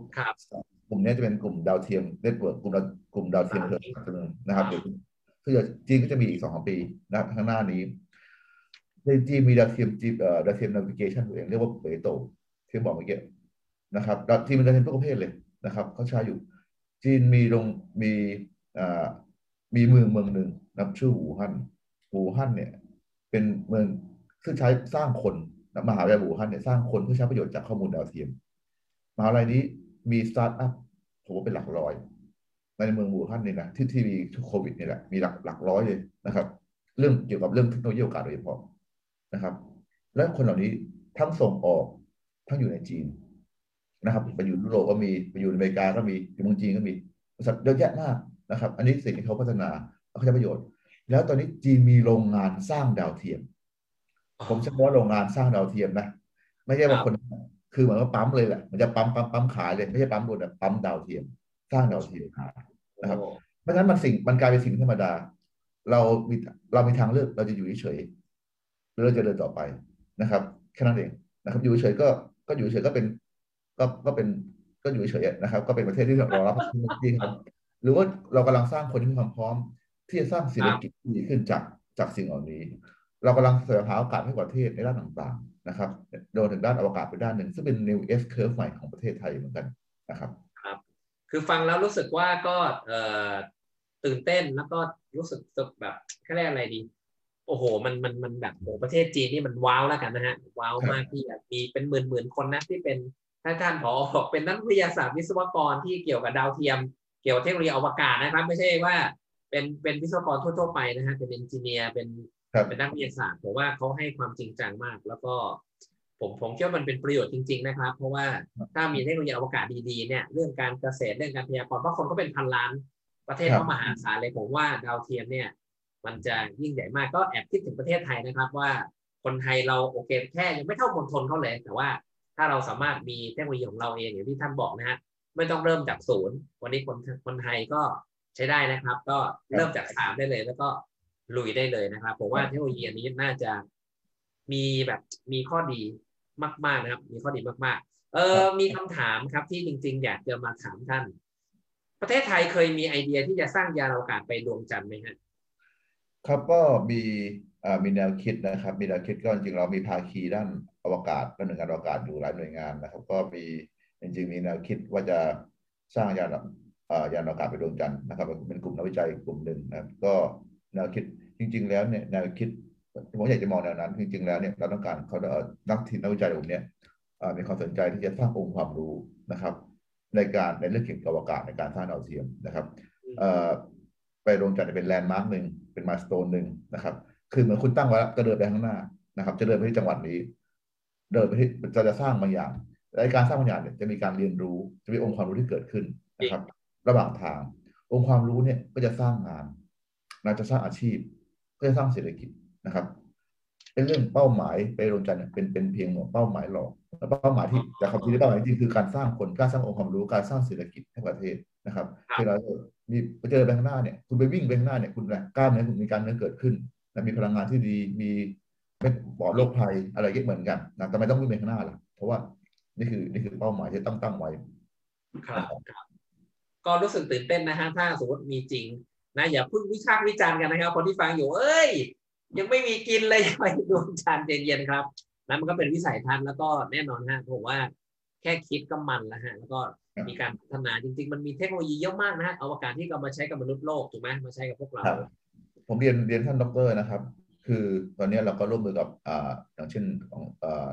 กลุ่มนี้จะเป็นกลุ่มดาวเทียม network กลุ่มดาวกลุ่มดาวเทียมเถื่อนนะครับคือจีนก็จะมีอีกสองปีนะข้างหน้านี้ในจีนมีดาวเทียมจีดาวเทียม navigation ตัวเองเรียกว่าเป่ยโต่วที่บอกเมื่อกี้ นะครับจีนมันจะเป็นทุกประเภทเลยนะครับเขาใช้อยู่ จีนมีลงมีมีเมืองเมืองหนึ่งนับชื่ออู่ฮั่นอู่ฮั่นเนี่ย เป็นเมืองซึ่งใช้สร้างคนมหาวิทยาลัยอู่ฮั่นเนี่ยสร้างคนเพื่อใช้ประโยชน์จากข้อมูลดาวเทียมมหาวิทยาลัยนี้มีสตาร์ทอัพผมว่าเป็นหลักร้อย ในเมืองอู่ฮั่นนี่นะที่ที่มีโควิดนี่แหละมีหลักหลักร้อยเลยนะครับ เรื่องเกี่ยวกับเรื่องเทคโนโลยีอวกาศโดยเฉพาะนะครับ และคนเหล่านี้ทั้งส่งออกทั้งอยู่ในจีน นะครับ ไปอยู่ยุโรปก็มีไปอยู่อเมริกาก็มีอยู่เมืองจีนก็มีบริษัทเยอะแยะมากนะครับ อันนี้สิ่งที่เขาพัฒนาเขาใช้ประโยชน์ แล้วตอนนี้จีนมีโรงงานสร้างดาวเทียม ผมใช้คำว่าโรงงานสร้างดาวเทียมนะไม่ใช่ว่าคนคือเหมือนว่าปั๊มเลยแหละมันจะปั๊มปั๊มปั๊มขายเลยไม่ใช่ปั๊มรถอะปั๊มดาวเทียม สร้างดาวเทียมนะครับ เพราะฉะนั้นมันสิ่งมันกลายเป็นสิ่งธรรมดา เรามีเรามีทางเลือกเราจะอยู่เฉยหรือเราจะเดินต่อไปนะครับแค่นั้นเองนะครับ อยู่เฉยก็ก็อยู่เฉยก็เป็น ก็ก็เป็นก็อยู่เฉยๆนะครับ ก็เป็นประเทศที่รอรับเทคโนโลยีครับหรือว่าเรากำลังสร้างคนที่มีความพร้อม ที่จะสร้างเศรษฐกิจที่ดีขึ้นจากจากสิ่งเหล่านี้ เรากำลังเสนอหาโอกาสให้ประเทศในด้านต่างๆนะครับ โดยถึงด้านอวกาศไปด้านหนึ่ง ซึ่งเป็น new S curve ใหม่ของประเทศไทยเหมือนกันนะครับครับ คือฟังแล้วรู้สึกว่าก็เอ่อตื่นเต้นแล้วก็รู้สึกแบบเขาเรียกอะไรดี โอ้โห มันมันมันแบบโอ้ประเทศจีนนี่มันว้าวแล้วกันนะฮะว้าวมากที่แบบมีเป็นหมื่นหมื่นคนนะที่เป็น ถ้าท่านผอเป็นนักวิทยาศาสตร์วิศวกรที่เกี่ยวกับดาวเทียม เกี่ยวกับเทคโนโลยีอวกาศนะครับ ไม่ใช่ว่าเป็นเป็นวิศวกรทั่วๆไปนะฮะเป็นเอนจิเนียร์เป็นเป็นนักวิทยาศาสตร์ผมว่าเขาให้ความจริงจังมาก แล้วก็ ผมผมคิดว่ามันเป็นประโยชน์จริง ๆ นะครับ เพราะว่าถ้ามีเทคโนโลยีอวกาศดีๆเนี่ยเรื่องการเกษตรเรื่องการพยากรณ์เพราะคนก็เป็นพันล้านประเทศเขามหาศาลเลยผมว่าดาวเทียมเนี่ยมันจะยิ่งใหญ่มากก็แอบคิดถึงประเทศไทยนะครับว่าคนไทยเราโอเคแค่ยังไม่เท่ามณฑลเขาเลยแต่ว่า ถ้าเราสามารถมีเทคโนโลยีของเราเองอย่างที่ท่านบอกนะฮะไม่ต้องเริ่มจากศูนย์ วันนี้คนคนไทยก็ใช้ได้นะครับ ก็เริ่มจากสามได้เลย แล้วก็ลุยได้เลยนะครับผมว่าเทคโนโลยีอันนี้น่าจะมีแบบมีข้อดีมาก ๆนะครับ มีข้อดีมาก ๆ เออมีคำถามครับที่จริง ๆ อยากจะมาถามท่าน ประเทศไทยเคยมีไอเดียที่จะสร้างยานอวกาศไปดวงจันทร์ไหมฮะครับก็มีมีแนวคิดนะครับ มีแนวคิดก็จริงๆเรามีภาคีด้าน อวกาศด้านหน่วยงานอวกาศอยู่หลายหน่วยงานนะครับ ก็มีจริงๆมีแนวคิดว่าจะสร้างยานยานอวกาศไปดวงจันทร์นะครับเป็นกลุ่มนักวิจัยกลุ่มหนึ่งนะครับ ก็แนวคิดจริง ๆ แล้วเนี่ยแนวคิดผมอยากจะมองแนวนั้น จริง ๆ แล้วเนี่ยเราต้องการเขานักทีมนักวิจัยกลุ่มนี้มีความสนใจที่จะสร้างองค์ความรู้นะครับ ในการในเรื่องเกี่ยวกับอวกาศในการสร้างดาวเทียมนะครับไปดวงจันทร์เป็นแลนด์มาร์กหนึ่งเป็นมาสโตนหนึ่งนะครับ คือเหมือนคุณตั้งไว้แล้วก็เดินไปข้างหน้านะครับ จะเดินไปที่จังหวัดนี้ เดินไปที่จะจะสร้างบางอย่างในการสร้างบางอย่างเนี่ยจะมีการเรียนรู้จะมีองค์ความรู้ที่เกิดขึ้นนะครับ ระหว่างทาง องค์ความรู้เนี่ยก็จะสร้างงานน่าจะสร้างอาชีพ ก็จะสร้างเศรษฐกิจนะครับเป็นเรื่องเป้าหมายไปดวงจันทร์เป็นเป็นเพียงเป้าหมายหลอกเป้าหมายที่แต่ความจริงเป้าหมายจริงคือการสร้างคนการสร้างองค์ความรู้การสร้างเศรษฐกิจให้ประเทศนะครับที่เรามีไปเจอไปข้างหน้าเนี่ยคุณไปวิ่งไปข้างหน้าเนี่ยคุณกล้ามเนื้อคุณมีการเนื้อเกิดขึ้นมีพลังงานที่ดีมี ไม่ปลอดโรคภัยอะไรก็เหมือนกันนะแต่ไม่ต้องวิ่งไปข้างหน้าล่ะ เพราะว่านี่คือนี่คือเป้าหมายที่ตั้งตั้งไว้ครับครับก็รู้สึกตื่นเต้นนะฮะถ้าสมมติมีจริงนะอย่าพึ่งวิชากวิจารณ์กันนะครับคนที่ฟังอยู่เอ้ย ยังไม่มีกินเลยไปดวงจันทร์เย็นๆครับนั้นมันก็เป็นวิสัยทัศน์แล้วก็แน่นอนฮะผมว่าแค่คิดก็มันแล้วฮะแล้วก็มีการพัฒนาจริง ๆ มันมีเทคโนโลยีเยอะมากนะฮะอวกาศที่เอามาใช้กับมนุษย์โลกถูกไหมมาใช้กับพวกเรา ผมเรียนเรียนท่านดรนะครับ คือตอนนี้เราก็ร่วมมือกับอ่าอย่างเช่นของอ่า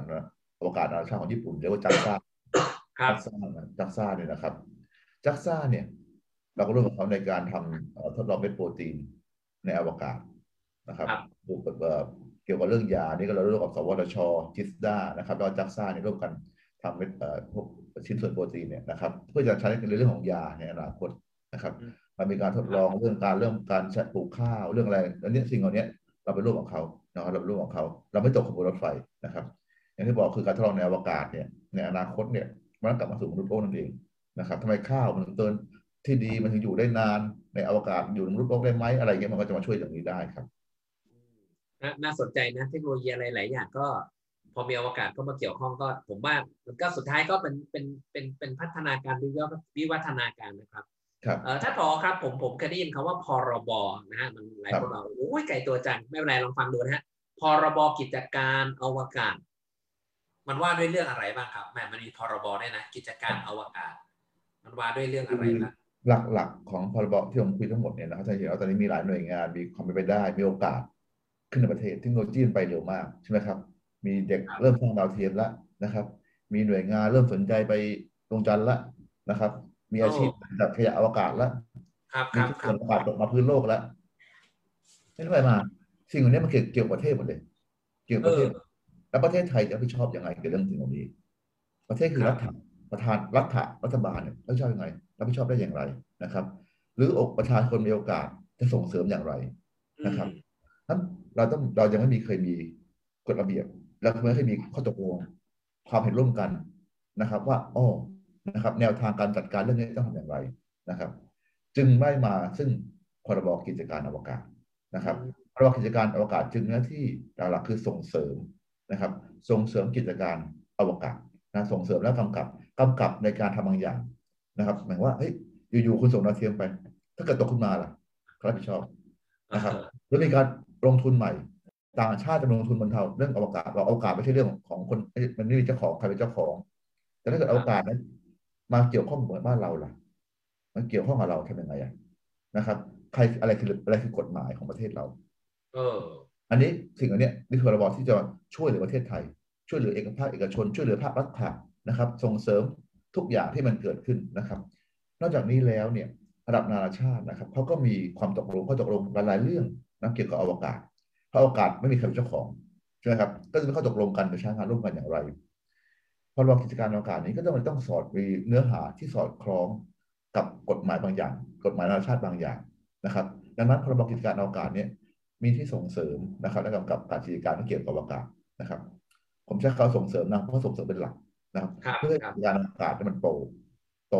อวกาศนานาชาติของญี่ปุ่นเรียกว่าจักซ่าครับจักซ่าเนี่ยนะครับจักซ่าเนี่ย เราก็ร่วมกับเขาในการทำทดลองเม็ดโปรตีนในอวกาศนะครับเกี่ยวกับเรื่องยานี่ก็เราร่วมกับสวทชจิสดานะครับแล้วจักซ่าเนี่ยร่วมกันทำเม็ดพวกชิ้นส่วนโปรตีนเนี่ยนะครับ เพื่อจะใช้ในเรื่องของยาในอนาคตนะครับมันมีการทดลองเรื่องการเรื่องการใช้ปลูกข้าวเรื่องอะไรอันนี้สิ่งเหล่านี้ เราไปร่วมกับเขานะครับเราไปร่วมกับเขา เราไม่ตกขบวนรถไฟนะครับ อย่างที่บอกคือการทดลองในอวกาศเนี่ยในอนาคตเนี่ยมันกลับมาสู่มนุษย์โลกนั่นเองนะครับทำไมข้าวมันเตินที่ดีมันถึงอยู่ได้นานในอวกาศอยู่ในมนุษย์โลกได้ไหมอะไรเงี้ยมันก็จะมาช่วยอย่างนี้ได้ครับน่าสนใจนะเทคโนโลยีอะไรหลายอย่างก็ พอมีอวกาศเข้ามาเกี่ยวข้องก็ ผมว่ามันก็สุดท้ายก็เป็นเป็นเป็นเป็นพัฒนาการวิวัฒนาการนะครับ ครับเออถ้าพอครับผมผมเคยได้ยินคำว่าพรบนะฮะมันหลายคนเราโอ้ยไกลตัวจังไม่เป็นไรลองฟังดูนะฮะพรบกิจการอวกาศ มันว่าด้วยเรื่องอะไรบ้างครับแม่มันมีพรบได้นะกิจการอวกาศ มันว่าด้วยเรื่องอะไรบ้างหลักๆของพรบที่ผมคุยทั้งหมดเนี่ยนะครับท่านเห็นว่าตอนนี้มีหลายหน่วยงานมีความเป็นไปได้มีโอกาส ขึ้นในประเทศเทคโนโลยีไปเร็วมากใช่ไหมครับ มีเด็กเริ่มสร้างดาวเทียมแล้วนะครับ มีหน่วยงานเริ่มสนใจไปดวงจันทร์แล้วนะครับ มีอาชีพ จัดขยะอวกาศแล้วครับคมีรับทุกคส่รัวนบอวกาศตกมาพื้นโลกแล้วนี่ไปมา สิ่งเหล่านี้มันเกี่ยวเกี่ยวกับประเทศหมดเลย เกี่ยวกับประเทศ แล้วประเทศไทยจะรับผิดชอบยังไงกับเรื่องสิ่งเหล่านี้ ประเทศคือรัฐประธานรัฐรัฐบาลเนี่ยรับผิดชอบยังไงรับผิดชอบได้อย่างไรนะครับรรืออกประชาชนมีโอกาสจะส่งเสริมอย่างไรนะครับนั้นเราต้องเรายังไม่มีเคยมีกฎระเบียบ แล้วไม่เคยมีข้อตกลงความเห็นร่วมกันนะครับ ว่าอ้อ นะครับ แนวทางการจัดการเรื่องนี้ต้องทำอย่างไรนะครับ จึงไม่มาซึ่งพรบกิจการอวกาศนะครับพรบกิจการอวกาศจึงหน้าที่หลักๆคือส่งเสริมนะครับ ส่งเสริมกิจการอวกาศนะส่งเสริมและกำกับกำกับในการทำบางอย่างนะครับ หมายว่าเฮ้ยอยู่ๆคุณส่งดาวเทียมไป ถ้าเกิดตกขึ้นมาล่ะใครรับผิดชอบนะครับแล้วมีการลงทุนใหม่ ต่างชาติจะลงทุนบนเทาเรื่องอวกาศเราอวกาศไม่ใช่เรื่องของคนมันไม่มีเจ้าของใครเป็นเจ้าของ แต่ถ้าเกิดอวกาศนั้น มาเกี่ยวข้องกับบ้านเราล่ะ มันเกี่ยวข้องกับเราทำยังไงอะนะครับ ใครอะไรคืออะไรคือกฎหมายของประเทศเรา เออ อันนี้สิ่งอันนี้นี่คือระบอบที่จะช่วยเหลือประเทศไทย ช่วยเหลือเอกภาคเอกชน ช่วยเหลือภาครัฐนะครับ ส่งเสริมทุกอย่างที่มันเกิดขึ้นนะครับ นอกจากนี้แล้วเนี่ยระดับนานาชาตินะครับเขาก็มีความตกลงข้อตกลงหลายๆเรื่องนะเกี่ยวกับอวกาศเพราะอวกาศไม่มีใครเป็นเจ้าของใช่ไหมครับก็จะมีข้อตกลงกันจะใช้งานร่วมกันอย่างไร พรบกิจการอวกาศนี้ก็ต้องมันต้องสอดมีเนื้อหาที่สอดคล้องกับกฎหมายบางอย่าง กฎหมายนานาชาติบางอย่างนะครับ ดังนั้นพรบกิจการอวกาศเนี่ยมีที่ส่งเสริมนะครับ และกำกับการกิจการที่เกี่ยวกับอวกาศนะครับ ผมใช้เขาส่งเสริมนะเพราะส่งเสริมเป็นหลักนะครับเพื่อให้การอวกาศมันโตโต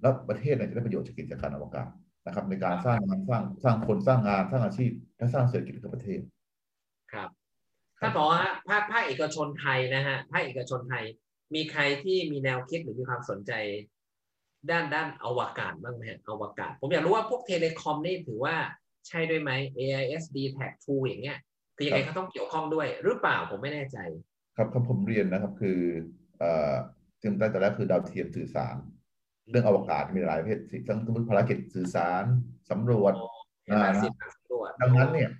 แล้วประเทศเนี่ยจะได้ประโยชน์จากกิจการอวกาศนะครับ ในการสร้างงานสร้างสร้างคนสร้างงานสร้างอาชีพ และสร้างเศรษฐกิจของประเทศครับถ้าบอกว่าภาคภาคเอกชนไทยนะฮะภาคเอกชนไทย มีใครที่มีแนวคิดหรือมีความสนใจ ด้านด้านอวกาศบ้างไหมอวกาศ ผมอยากรู้ว่าพวกเทเลคอมนี่ถือว่าใช่ด้วยไหม AIS d t a g 2อย่างเงี้ยคือยังไงเขาต้องเกี่ยวข้องด้วย หรือเปล่าผมไม่แน่ใจ ครับครับผมเรียนนะครับคือเอ่อที่ผมได้แต่แรกคือดาวเทียมสื่อสาร เรื่องอวกาศมีหลายประเภททั้งทั้งภารกิจสื่อสารสำรวจนะดังนั้นเนี่ย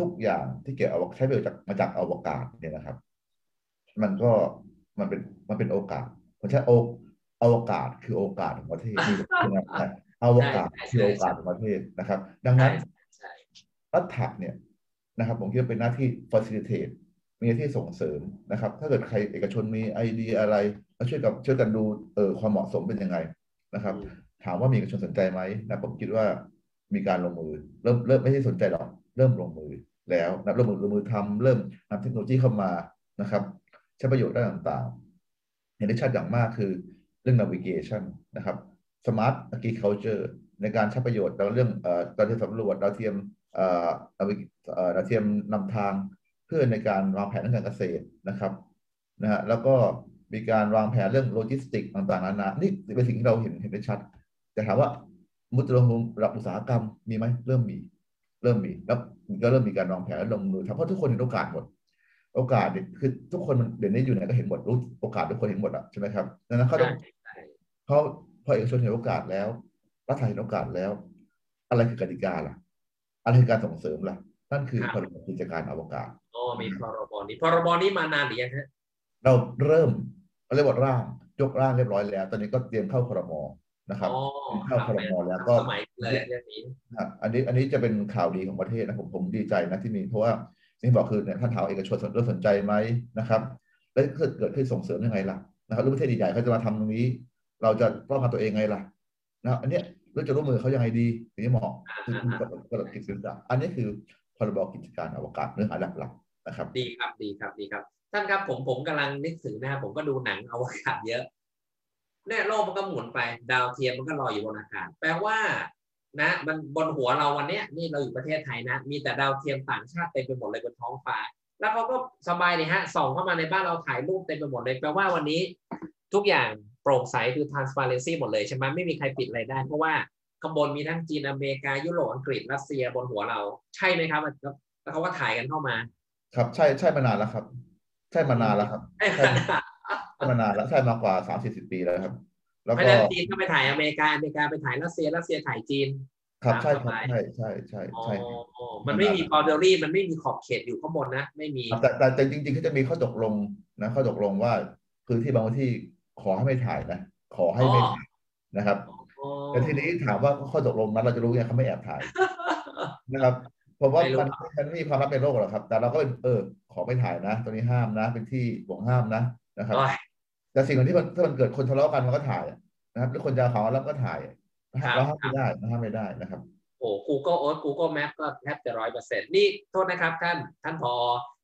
ทุกอย่างที่เกี่ยวกับใช้ประโยชน์จากมาจากอวกาศเนี่ยนะครับ มันก็ มันเป็นมันเป็นโอกาสผมใช้โออวกาศคือโอกาสของประเทศนะอวกาศคือโอกาสของประเทศนะครับ ดังนั้นรัฐะเนี่ยนะครับ ผมคิดว่าเป็นหน้าที่ facilitate มีหน้าที่ส่งเสริมนะครับ ถ้าเกิดใครเอกชนมีไอเดียอะไรแล้วช่วยกับช่วยกันดูเออความเหมาะสมเป็นยังไงนะครับ ถามว่ามีเอกชนสนใจไหมนะผมคิดว่ามีการลงมือ เริ่มเริ่มไม่ใช่สนใจหรอกเริ่มลงมือแล้วนะเริ่มมือลงมือทำเริ่มนำเทคโนโลยีเข้ามานะครับ ใช้ประโยชน์ได้ต่างๆ เห็นได้ชัดอย่างมากคือเรื่อง navigation นะครับ smart agriculture ในการใช้ประโยชน์เรื่องดาวเทียมสำรวจดาวเทียมดาวเทียมนำทางเพื่อในการวางแผนทางการเกษตรนะครับนะฮะแล้วก็มีการวางแผนเรื่องโลจิสติกต่างๆนานานี่เป็นสิ่งที่เราเห็นเห็นได้ชัด แต่ถามว่ามุตลงระดับอุตสาหกรรมมีไหมเริ่มมี เริ่มมีแล้วก็เริ่มมีการวางแผนลงมือทำเพราะทุกคนเห็นโอกาสหมด โอกาสคือทุกคนมันเดี๋ยวนี้อยู่ไหนก็เห็นหมดรู้โอกาสทุกคนเห็นหมดอะใช่ไหมครับดังนั้นเขาต้องเขาพอเอกชนเห็นโอกาสแล้วรัฐเห็นโอกาสแล้ว อะไรคือกติกาล่ะ อะไรคือการส่งเสริมล่ะ นั่นคือพรบกิจการอวกาศอ๋อมีพรบนี้พรบนี้มานานหรือยังฮะเราเริ่มเรียกว่าร่างยกร่างเรียบร้อยแล้ว ตอนนี้ก็เตรียมเข้าครมนะครับเข้าครมแล้วก็อันนี้อันนี้จะเป็นข่าวดีของประเทศนะผมผมดีใจนะที่มีเพราะว่า นี่บอกคือเนี่ยท่านถามเอกชนเริ่มสนใจไหมนะครับแล้วเกิดเกิดขึ้นส่งเสริมยังไงล่ะนะครับรู้ประเทศใหญ่เขาจะมาทำตรงนี้ เราจะป้องกันตัวเองไงล่ะนะอันเนี้ยเราจะร่วมมือเขายังไงดีถึงจะเหมาะคือกระดับกิจการอันนี้คือพรบกิจการอวกาศเนื้อหาหลักๆนะครับ ดีครับดีครับดีครับท่านครับผมผมกำลังนึกถึงนะครับผมก็ดูหนังอวกาศเยอะเนี่ยโลกมันก็หมุนไป ดาวเทียมมันก็ลอยอยู่บนอากาศแปลว่า นะมันบนหัวเราวันนี้นี่เราอยู่ประเทศไทยนะ มีแต่ดาวเทียมต่างชาติเต็มไปหมดเลยบนท้องฟ้า แล้วเขาก็สบายเลยฮะส่องเข้ามาในบ้านเราถ่ายรูปเต็มไปหมดเลยแปลว่าวันนี้ทุกอย่างโปร่งใสคือ transparency หมดเลยใช่ไหมไม่มีใครปิดอะไรได้ เพราะว่าข้างบนมีทั้งจีนอเมริกายุโรปอังกฤษรัสเซียบนหัวเรา ใช่ไหมครับแล้วเขาก็ถ่ายกันเข้ามา ครับใช่ใช่มานานแล้วครับ ใช่มานานแล้วครับใช่มานานแล้วใช่มากกว่าสามสี่สิบปีแล้วครับ แล้วก็จีนก็ไปถ่ายอเมริกาอเมริกาไปถ่ายรัสเซียรัสเซียถ่ายจีน ครับใช่ครับใช่ใช่ใช่ใช่มันไม่มีบอร์เดอรี่มันไม่มีขอบเขตอยู่ข้างบนนะไม่มีแต่แต่แต่จริงๆเขาจะมีข้อตกลงนะข้อตกลงว่าคือที่บางที่ขอให้ไม่ถ่ายนะ ขอให้ไม่ถ่ายนะครับแต่ทีนี้ถามว่าข้อตกลงนั้นเราจะรู้ไงเขาไม่แอบถ่ายนะครับผมว่ามันมันไม่มีความลับในโลกหรอกครับ แต่เราก็เป็นเออขอไม่ถ่ายนะตรงนี้ห้ามนะ เป็นที่ห่วงห้ามนะนะครับ แต่สิ่งที่มันถ้ามันเกิดคนทะเลาะกันมันก็ถ่ายนะครับ หรือคนจะขอแล้วก็ถ่ายเราห้ามไม่ได้เราห้ามไม่ได้นะครับโอ้ Google Earth Google Map ก็แทบจะร้อยเปอร์เซ็นต์นี่โทษนะครับท่านท่านพอ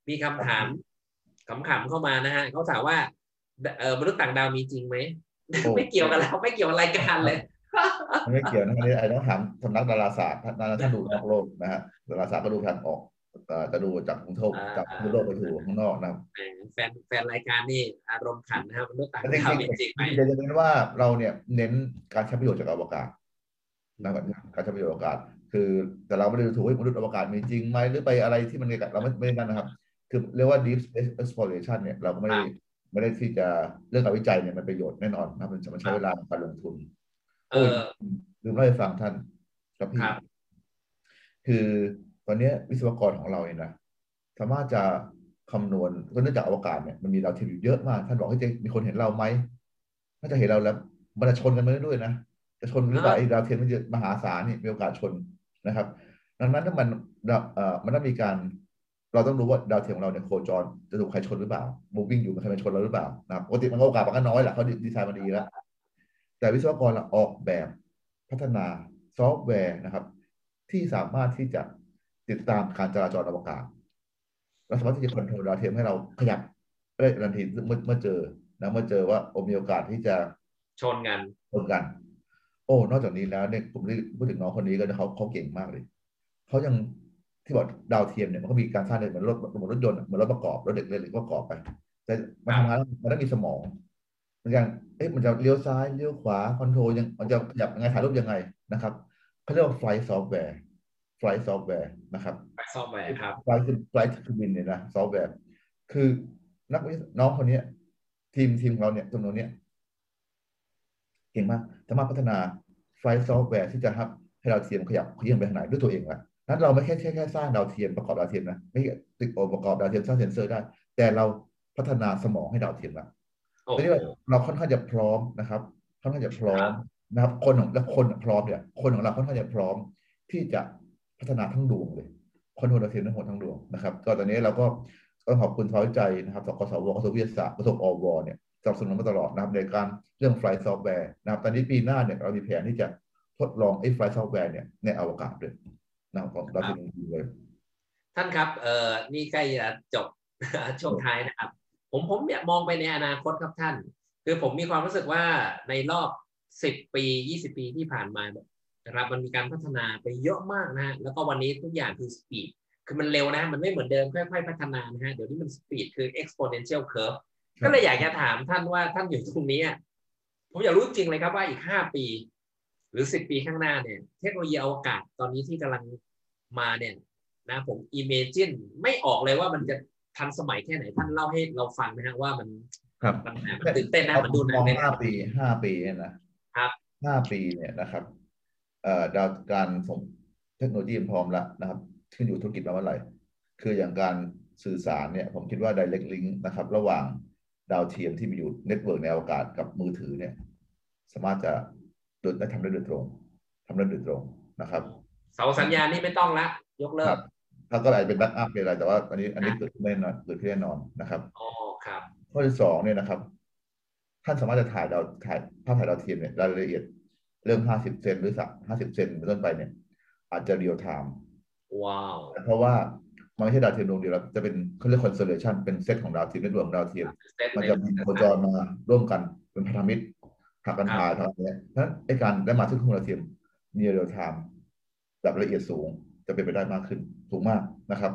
มีคำถามขำๆเข้ามานะฮะเขาถามว่าเออมนุษย์ต่างดาวมีจริงไหมไม่เกี่ยวกันแล้วไม่เกี่ยวรายการเลย ไม่เกี่ยวนะอันนี้ไอ้ต้องถามสำนักดาราศาสตร์ท่านท่านดูนอกโลกนะฮะดาราศาสตร์ก็ดูทางออก จะดูจากกรุงเทพจากกรุงโลกไปถูข้างนอกนะแฟนแฟนรายการนี่อารมณ์ขันนะครับมนุษย์ต่างดาวจริงไหมจะเน้นว่าเราเนี่ยเน้นการใช้ประโยชน์จากอวกาศนะครับการใช้ประโยชน์อวกาศ คือแต่เราไม่ได้ถูกมนุษย์อวกาศมีจริงไหมหรือไปอะไรที่มันเราไม่ไม่นั่นนะครับ คือเรียกว่า deep space exploration เนี่ยเราก็ไม่ได้ไม่ได้ที่จะเรื่องการวิจัยเนี่ยมันประโยชน์แน่นอนนะมันจะมันใช้เวลาการลงทุน เออลืมเล่าให้ฟังท่านครับพี่คือ ตอนนี้วิศวกรของเราเนี่ยนะสามารถจะคำนวณก็เนื่องจากอวกาศเนี่ยมันมีดาวเทียมอยู่เยอะมาก ท่านบอกให้จะมีคนเห็นเราไหมถ้าจะเห็นเราแล้วมันจะชนกันไปด้วยนะจะชนหรือเปล่าไอ้ดาวเทียมมันจะมหาศาลนี่มีโอกาสชนนะครับ ดังนั้นถ้ามันเอ่อมันต้องมีการ เราต้องรู้ว่าดาวเทียมของเราเนี่ยโคจรจะถูกใครชนหรือเปล่ามูวิ่งอยู่มันใครมาชนเราหรือเปล่านะครับปกติมันโอกาสมันก็น้อยแหละเขาดีไซน์มาดีแล้วแต่วิศวกรเราออกแบบพัฒนาซอฟต์แวร์นะครับ ที่สามารถที่จะ ติดตามการจราจรอวกาศเราสามารถที่จะ control ดาวเทียมให้เราขยับได้ทันทีเมื่อเมื่อเจอนะเมื่อเจอว่ามีโอกาสที่จะชนกันชนกัน โอ้ นอกจากนี้แล้วเนี่ยผมพูดถึงน้องคนนี้ก็เขาเขาเก่งมากเลยเขายังที่บอกดาวเทียมเนี่ยมันก็มีการสร้างเหมือนรถเหมือนรถยนต์เหมือนรถประกอบรถเด็กเล็กๆประกอบไป แต่มันทำงานมันต้องมีสมองเหมือนกันเอ๊ะมันจะเลี้ยวซ้ายเลี้ยวขวา control ยังไงมันจะขยับยังไงถ่ายรูปยังไงนะครับเขาเรียกว่า flight software flight software นะครับ flight software ครับ flight คือ flight คือบินเนี่ยนะซอฟต์แวร์คือนักน้องคนนี้ทีมทีมเราเนี่ยจำนวนเนี้ยเก่งมากสามารถพัฒนา flight software ที่จะทำให้ดาวเทียมขยับเขยื้อนไปทางไหนด้วยตัวเองแหละนั้นเราไม่แค่แค่แค่สร้างดาวเทียมประกอบดาวเทียมนะไม่ติดองค์ประกอบดาวเทียมสร้างเซนเซอร์ได้ แต่เราพัฒนาสมองให้ดาวเทียมละทีนี้เราค่อนข้างจะพร้อมนะครับค่อนข้างจะพร้อมนะครับ คนของและคนพร้อมเนี่ย คนของเราค่อนข้างจะพร้อมที่จะ พัฒนาทั้งดวงเลย control ดาวเทียมทั้งหมดทั้งดวงนะครับ ก็ตอนนี้เราก็ต้องขอบคุณทอยใจนะครับสกสวกระทรวงวิทยาศาสตร์กระทรวงอวเนี่ยสนับสนุนมาตลอดนะครับในการเรื่อง flight software นะครับ ตอนนี้ปีหน้าเนี่ยเรามีแผนที่จะทดลองไอ้ flight software เนี่ยในอวกาศด้วยนะครับเราจะมีเลย ท่านครับเอ่อนี่ใกล้จะจบช่วงท้ายนะครับ ผมผมอยากมองไปในอนาคตครับท่าน คือผมมีความรู้สึกว่าในรอบสิบปียี่สิบปีที่ผ่านมานะครับมันมีการพัฒนาไปเยอะมากนะฮะแล้วก็วันนี้ทุกอย่างคือสปีดคือมันเร็วนะ มันไม่เหมือนเดิมค่อยๆพัฒนานะฮะเดี๋ยวนี้มันสปีดคือ exponential curve ก็เลยอยากจะถามท่านว่าท่านอยู่ตรงนี้ผมอยากรู้จริงเลยครับว่าอีกห้าปี หรือสิบปีข้างหน้าเนี่ย เทคโนโลยีอวกาศตอนนี้ที่กำลังมาเนี่ยนะผม imagine ไม่ออกเลยว่ามันจะทันสมัยแค่ไหนท่านเล่าให้เราฟังนะฮะว่ามันครับมันมันตื่นเต้นนะมันดูในห้าปีห้าปีเนี่ยนะครับห้าปีเนี่ยนะครับเอ่อ ดาวการส่งเทคโนโลยีพร้อมแล้วนะครับขึ้นอยู่ธุรกิจมาเมื่อไหร่คืออย่างการสื่อสารเนี่ยผมคิดว่า direct link นะครับ ระหว่างดาวเทียมที่มีอยู่ network ในอวกาศกับมือถือเนี่ย สามารถจะโดยได้ทำได้โดยตรงทำได้โดยตรงนะครับเสาสัญญาณนี่ไม่ต้องละยกเลิกถ้าก็อาจจะเป็น backup เป็นอะไรแต่ว่าอันนี้อันนี้เกิดขึ้นแน่นอนเกิดขึ้นแน่นอนนะครับอ๋อครับข้อที่สองเนี่ยนะครับ ท่านสามารถจะถ่ายดาวถ่ายภาพถ่ายดาวเทียมเนี่ยรายละเอียด เรื่องห้าสิบเซนหรือสักห้าสิบเซนเป็นต้นไปเนี่ย อาจจะ real-time ว้าวเพราะว่ามันไม่ใช่ดาวเทียมดวงเดียวแล้วจะเป็นเขาเรียก constellation เป็นเซตของดาวเทียมในดวงดาวเทียมมันจะมีโคจรมาร่วมกันเป็นพันธมิตรหักกันถ่ายทำเนี้ยนั้นไอการได้มาซึ่งข้อมูลดาวเทียมเนียร์เรียลไทม์แบบละเอียดสูงจะเป็นไปได้มากขึ้นสูงมากนะครับ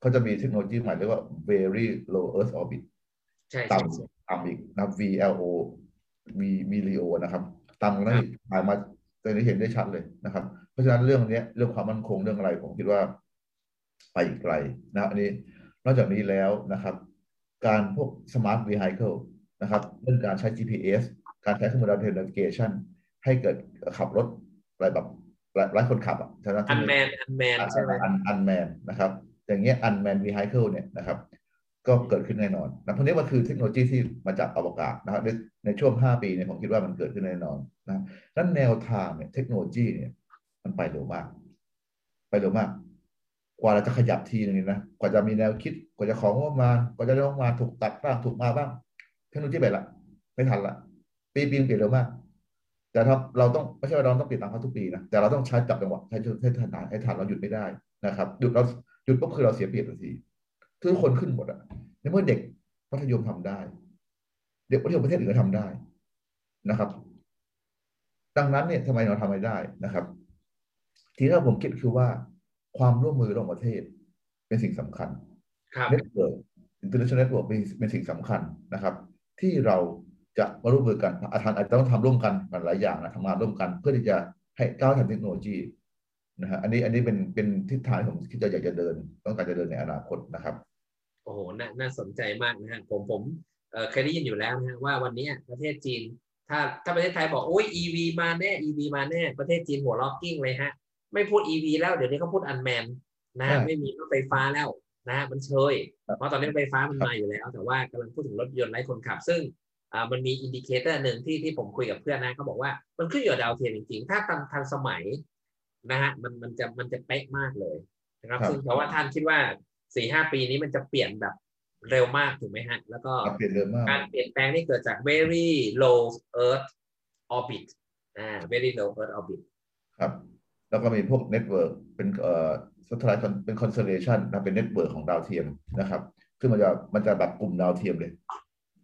เขาจะมีเทคโนโลยีใหม่เรียกว่า very low earth orbit ต่ำต่ำอีกนะ VLO V VLO นะครับ ต่ำกว่านั้นอีกถ่ายมาจะได้เห็นได้ชัดเลยนะครับ เพราะฉะนั้นเรื่องนี้เรื่องความมั่นคงเรื่องอะไรผมคิดว่าไปอีกไกลนะอันนี้ นอกจากนี้แล้วนะครับ การพวก smart vehicle นะครับเรื่องการใช้ GPS การใช้ข้อมูลดาวเทียม navigation ให้เกิดขับรถอะไรแบบไร้คนขับอะฉะนั้น unmanned unmanned ใช่ไหม unmanned นะครับ อย่างเงี้ย unmanned vehicle เนี่ยนะครับ ก็เกิดขึ้นแน่นอนนะพวกนี้มันคือเทคโนโลยีที่มาจากอวกาศนะครับในช่วง 5 ปีเนี่ยผมคิดว่ามันเกิดขึ้นแน่นอนนะนั้นแนวทางเนี่ยเทคโนโลยีเนี่ยมันไปเร็วมาก ไปเร็วมาก กว่าเราจะขยับทีนึงนะ กว่าจะมีแนวคิด กว่าจะของมา กว่าจะได้มาถูกตัดบ้างถูกมาบ้าง เทคโนโลยีไปละไม่ทันละปีปีเปลี่ยนเร็วมาก แต่ถ้าเราต้องไม่ใช่ว่าเราต้องเปลี่ยนตามเขาทุกปีนะ แต่เราต้องใช้จับจังหวะให้ให้ฐานให้ฐานเราหยุดไม่ได้นะครับ หยุดเราหยุดปุ๊บคือเราเสียเปรียบทันที ทุกคนขึ้นหมดอะในเมื่อเด็กมัธยมทำได้ เด็กมัธยมประเทศอื่นก็ทำได้นะครับ ดังนั้นเนี่ยทำไมเราทำไม่ได้นะครับ ทีแรกผมคิดคือว่า ความร่วมมือระหว่างประเทศเป็นสิ่งสำคัญครับ network international network เป็นสิ่งสำคัญนะครับ ที่เราจะมาร่วมมือกันอาจารย์อาจจะต้องทำร่วมกันหลายอย่างนะทำงานร่วมกัน เพื่อที่จะให้ก้าวทันเทคโนโลยีนะฮะอันนี้อันนี้เป็นเป็นทิศทางที่ผมคิดจะอยากจะเดิน ต้องการจะเดินในอนาคตนะครับ โอ้โหน่าน่าสนใจมากนะฮะผมผมเอ่อเคยได้ยินอยู่แล้วนะฮะว่าวันนี้ประเทศจีน ถ้าถ้าประเทศไทยบอกโอ้ย EV มาแน่ EV มาแน่ ประเทศจีนหัวเราะกลิ้งเลยฮะ ไม่พูด EV แล้วเดี๋ยวนี้เขาพูด unmanned นะฮะใช่ไม่มีรถไฟฟ้าแล้วนะฮะมันเชยครับเพราะตอนนี้รถไฟฟ้ามันครับมาอยู่แล้ว แต่ว่ากำลังพูดถึงรถยนต์ไร้คนขับ ซึ่งอ่ามันมี indicator หนึ่งที่ที่ผมคุยกับเพื่อนนะเขาบอกว่ามันขึ้นอยู่กับดาวเทียมจริงๆ ถ้าทันทันสมัยนะฮะมันมันจะมันจะเป๊ะมากเลยนะครับครับซึ่งเพราะว่าท่านคิดว่า สี่ห้าปีนี้มันจะเปลี่ยนแบบเร็วมากถูกไหมฮะ แล้วก็เปลี่ยนเร็วมากการเปลี่ยนแปลงนี่เกิดจาก very low earth orbit อ่า very low earth orbit ครับ แล้วก็มีพวก network เป็นเอ่อ satellite เป็นคอนเ l เลชันนะเป็น network ของดาวเทียมนะครับซึ่งมันจะมันจะแบบกลุ่มดาวเทียมเลย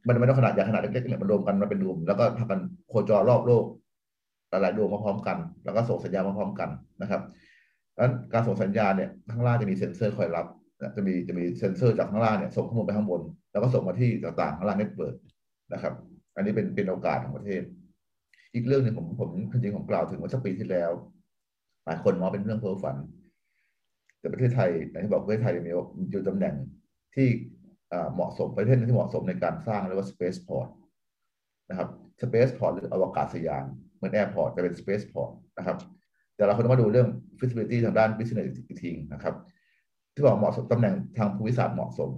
มันไม่ต้องขนาดใหญ่ขนาดเล็กๆเนี่ยมันรวมกันมาเป็นดวงแล้วก็พากันโคจรรอบโลกหลายๆดวงมาพร้อมกัน แล้วก็ส่งสัญญาณมาพร้อมกันนะครับดังนั้นการส่งสัญญาณเนี่ยข้างล่างจะมีเซ็นเซอร์คอยรับนะ จะมีจะมีเซ็นเซอร์จากข้างล่างเนี่ยส่งข้อมูลไปข้างบน แล้วก็ส่งมาที่ต่างๆข้างล่าง network นะครับ อันนี้เป็นเป็นโอกาสของประเทศ อีกเรื่องหนึ่งผมผมจริงๆผมกล่าวถึงว่าสักปีที่แล้ว หลายคนมองเป็นเรื่องเพ้อฝัน แต่ประเทศไทยอย่างที่บอกประเทศไทยมีอยู่ตำแหน่งที่เหมาะสมประเทศที่เหมาะสมในการสร้างเรียกว่า space port นะครับ space port หรืออวกาศยานเหมือน airport แต่เป็น space port นะครับแต่เราคนต้องมาดูเรื่อง feasibility ทางด้าน business อีกทีนะครับ ที่บอกเหมาะสมตำแหน่งทางภูมิศาสตร์เหมาะสม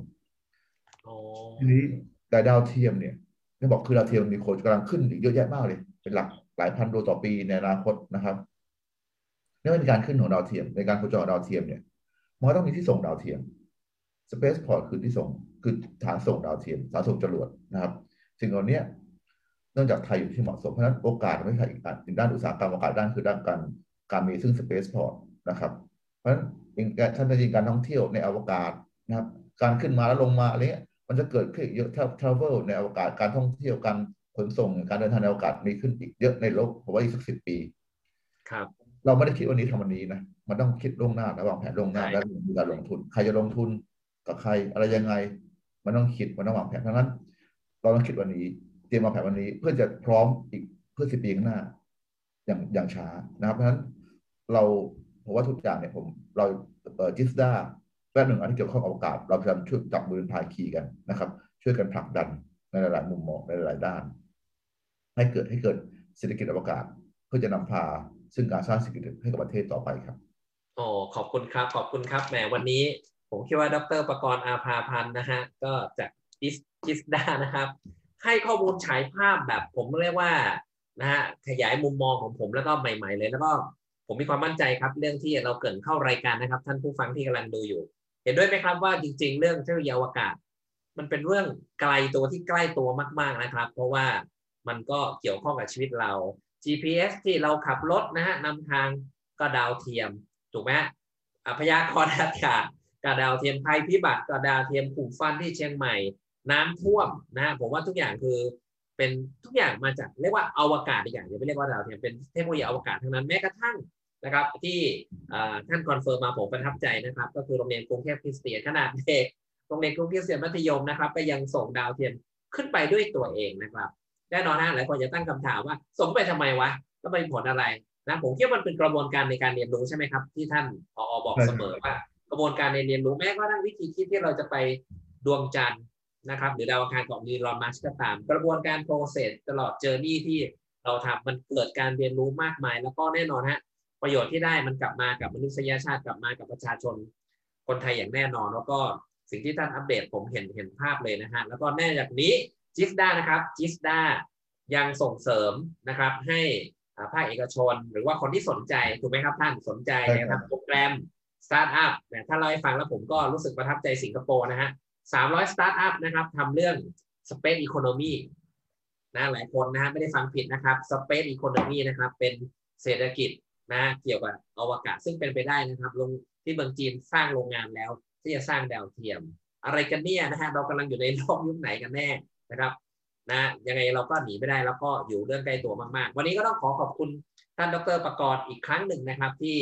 อ๋อทีนี้แต่ดาวเทียมเนี่ยที่บอกคือดาวเทียมมีโคจรกำลังขึ้นอีกเยอะแยะมากเลย เป็นหลักหลายพันดวงต่อปีในอนาคตนะครับนี่เป็นการขึ้นของดาวเทียม ในการโคจรของดาวเทียมเนี่ยมันก็ต้องมีที่ส่งดาวเทียม Spaceport คือที่ส่งคือฐานส่งดาวเทียมฐานส่งจรวดนะครับสิ่งเหล่านี้เนื่องจากไทยอยู่ที่เหมาะสมเพราะฉะนั้นโอกาสไม่ใช่อีกอันด้านอุตสาหกรรมโอกาสด้านคือด้านการการมีซึ่ง Spaceport นะครับ เพราะฉะนั้น ท่านจะยิงการท่องเที่ยวในอวกาศนะครับ การขึ้นมาแล้วลงมาอะไรเงี้ยมันจะเกิดขึ้นอีกเยอะถ้า travel ในอวกาศการท่องเที่ยวการขนส่งการเดินทางในอวกาศมีขึ้นอีกเยอะในโลกผมว่าอีกสักสิบปี ครับ เราไม่ได้คิดวันนี้ทำวันนี้นะมันต้องคิดล่วงหน้าและวางแผนล่วงหน้าใช่และมีการลงทุน ใครจะลงทุนกับใครอะไรยังไง มันต้องคิดมันต้องวางแผนเพราะฉะนั้น เราต้องคิดวันนี้ เตรียมวางแผนวันนี้เพื่อจะพร้อมอีกเพื่อสิบปีข้างหน้า อย่างอย่างช้านะครับเพราะฉะนั้นเราผมว่าทุกอย่างเนี่ยผม เราเอ่อ จิสดาแวดหนึ่งอันที่เกี่ยวข้องกับอวกาศ เราพยายามช่วยจับมือพายคีกันนะครับ ช่วยกันผลักดันในหลาย ๆ มุมมองในหลาย ๆ ด้าน ให้เกิดให้เกิดเศรษฐกิจอวกาศ เพื่อจะนำพาซึ่งการสร้างเศรษฐกิจให้กับประเทศต่อไปครับโอ้ขอบคุณครับ ขอบคุณครับแหมวันนี้ ผมคิดว่าดรประกรณ์อาภาพันธ์นะฮะก็จากอิสกิสดานะครับ ให้ข้อมูลฉายภาพแบบผมเรียกว่านะฮะขยายมุมมองของผมแล้วก็ใหม่ ๆ เลยแล้วก็ ผมมีความมั่นใจครับ เรื่องที่เราเกรินเข้ารายการนะครับ ท่านผู้ฟังที่กำลังดูอยู่ เห็นด้วยไหมครับว่าจริง ๆ เรื่องเทคโนโลยีอวกาศ มันเป็นเรื่องไกลตัวที่ใกล้ตัวมาก ๆนะครับ เพราะว่ามันก็เกี่ยวข้องกับชีวิตเรา GPS ที่เราขับรถนะฮะนำทางก็ดาวเทียม ถูกไหมอพยากรณ์อากาศก็ดาวเทียมภัยพิบัติก็ดาวเทียมฝุ่นควันที่เชียงใหม่ น้ำท่วมนะฮะผมว่าทุกอย่างคือเป็นทุกอย่างมาจากเรียกว่าอวกาศอีกอย่างอย่าไปเรียกว่าดาวเทียมเป็นเทคโนโลยีอวกาศทั้งนั้นแม้กระทั่ง นะครับ ที่ท่าน confirm มาผมประทับใจนะครับ ก็คือโรงเรียนกรุงเทพคริสเตียนขนาดเด็กโรงเรียนกรุงเทพคริสเตียนมัธยมนะครับ ก็ยังส่งดาวเทียมขึ้นไปด้วยตัวเองนะครับแน่นอนนะหลายคนจะตั้งคำถามว่าส่งไปทำไมวะแล้วมีผลอะไรนะผมคิดว่ามันเป็นกระบวนการในการเรียนรู้ใช่ไหมครับ ที่ท่าน ผอ. บอกเสมอว่า กระบวนการในเรียนรู้แม้กระทั่งวิธีคิดที่เราจะไปดวงจันทร์นะครับ หรือดาวอังคารของอีลอนมัสก์ก็ตาม กระบวนการ process ตลอด journey ที่เราทำมันเกิดการเรียนรู้มากมาย แล้วก็แน่นอนฮะ ประโยชน์ที่ได้มันกลับมากับมนุษยชาติกลับมากับประชาชนคนไทยอย่างแน่นอน แล้วก็สิ่งที่ท่านอัปเดตผมเห็นเห็นภาพเลยนะฮะแล้วก็แน่จากนี้ GISTDA นะครับ GISTDA ยังส่งเสริมนะครับให้อ่าภาคเอกชน หรือว่าคนที่สนใจถูกไหมครับท่านสนใจใช่ครับนะครับโปรแกรมสตาร์ทอัพเนี่ยถ้าเราให้ฟังแล้วผมก็รู้สึกประทับใจสิงคโปร์นะฮะสามร้อยสตาร์ทอัพนะครับทำเรื่อง Space Economy นะหลายคนนะฮะไม่ได้ฟังผิดนะครับ Space Economy นะครับเป็นเศรษฐกิจ นะเกี่ยวกับอวกาศซึ่งเป็นไปได้นะครับลงที่เมืองจีนสร้างโรงงานแล้ว ที่จะสร้างดาวเทียม อะไรกันเนี่ยนะฮะเรากำลังอยู่ในโลกยุคไหนกันแน่นะครับนะยังไงเราก็หนีไม่ได้แล้วก็อยู่เรื่องใกล้ตัวมากๆ วันนี้ก็ต้องขอขอบคุณท่านดรประกรณ์อีกครั้งหนึ่งนะครับที่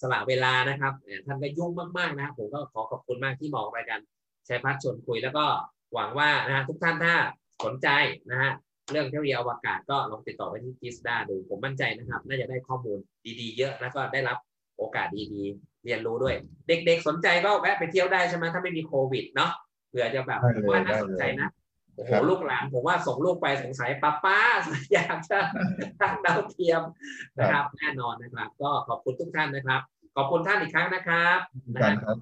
สละเวลานะครับท่านก็ยุ่งมากๆนะผมก็ขอขอบคุณมากที่มองรายการชัยพัฒน์ชวนคุยแล้วก็หวังว่านะฮะทุกท่านถ้าสนใจนะฮะ เรื่องเทคโนโลยีอวกาศก็ลองติดต่อไปที่กิสดาดูผมมั่นใจนะครับ น่าจะได้ข้อมูลดีๆ เยอะแล้วก็ได้รับโอกาสดีๆ เรียนรู้ด้วย เด็กๆสนใจก็แวะไปเที่ยวได้ใช่ไหมถ้าไม่มีโควิดเนาะเผื่อจะแบบว่าน่าสนใจนะโอ้โหลูกหลานผมว่าส่งลูกไปสงสัยป้าป้าอยากจะตั้งดาวเทียมนะครับ แน่นอนนะครับ ก็ขอบคุณทุกท่านนะครับ ขอบคุณท่านอีกครั้งนะครับนะครับ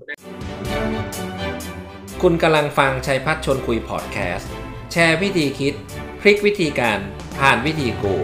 คุณกำลังฟังชัยพัฒชนคุยพอดแคสต์แชร์วิธีคิด พลิกวิธีการผ่านวิธีกู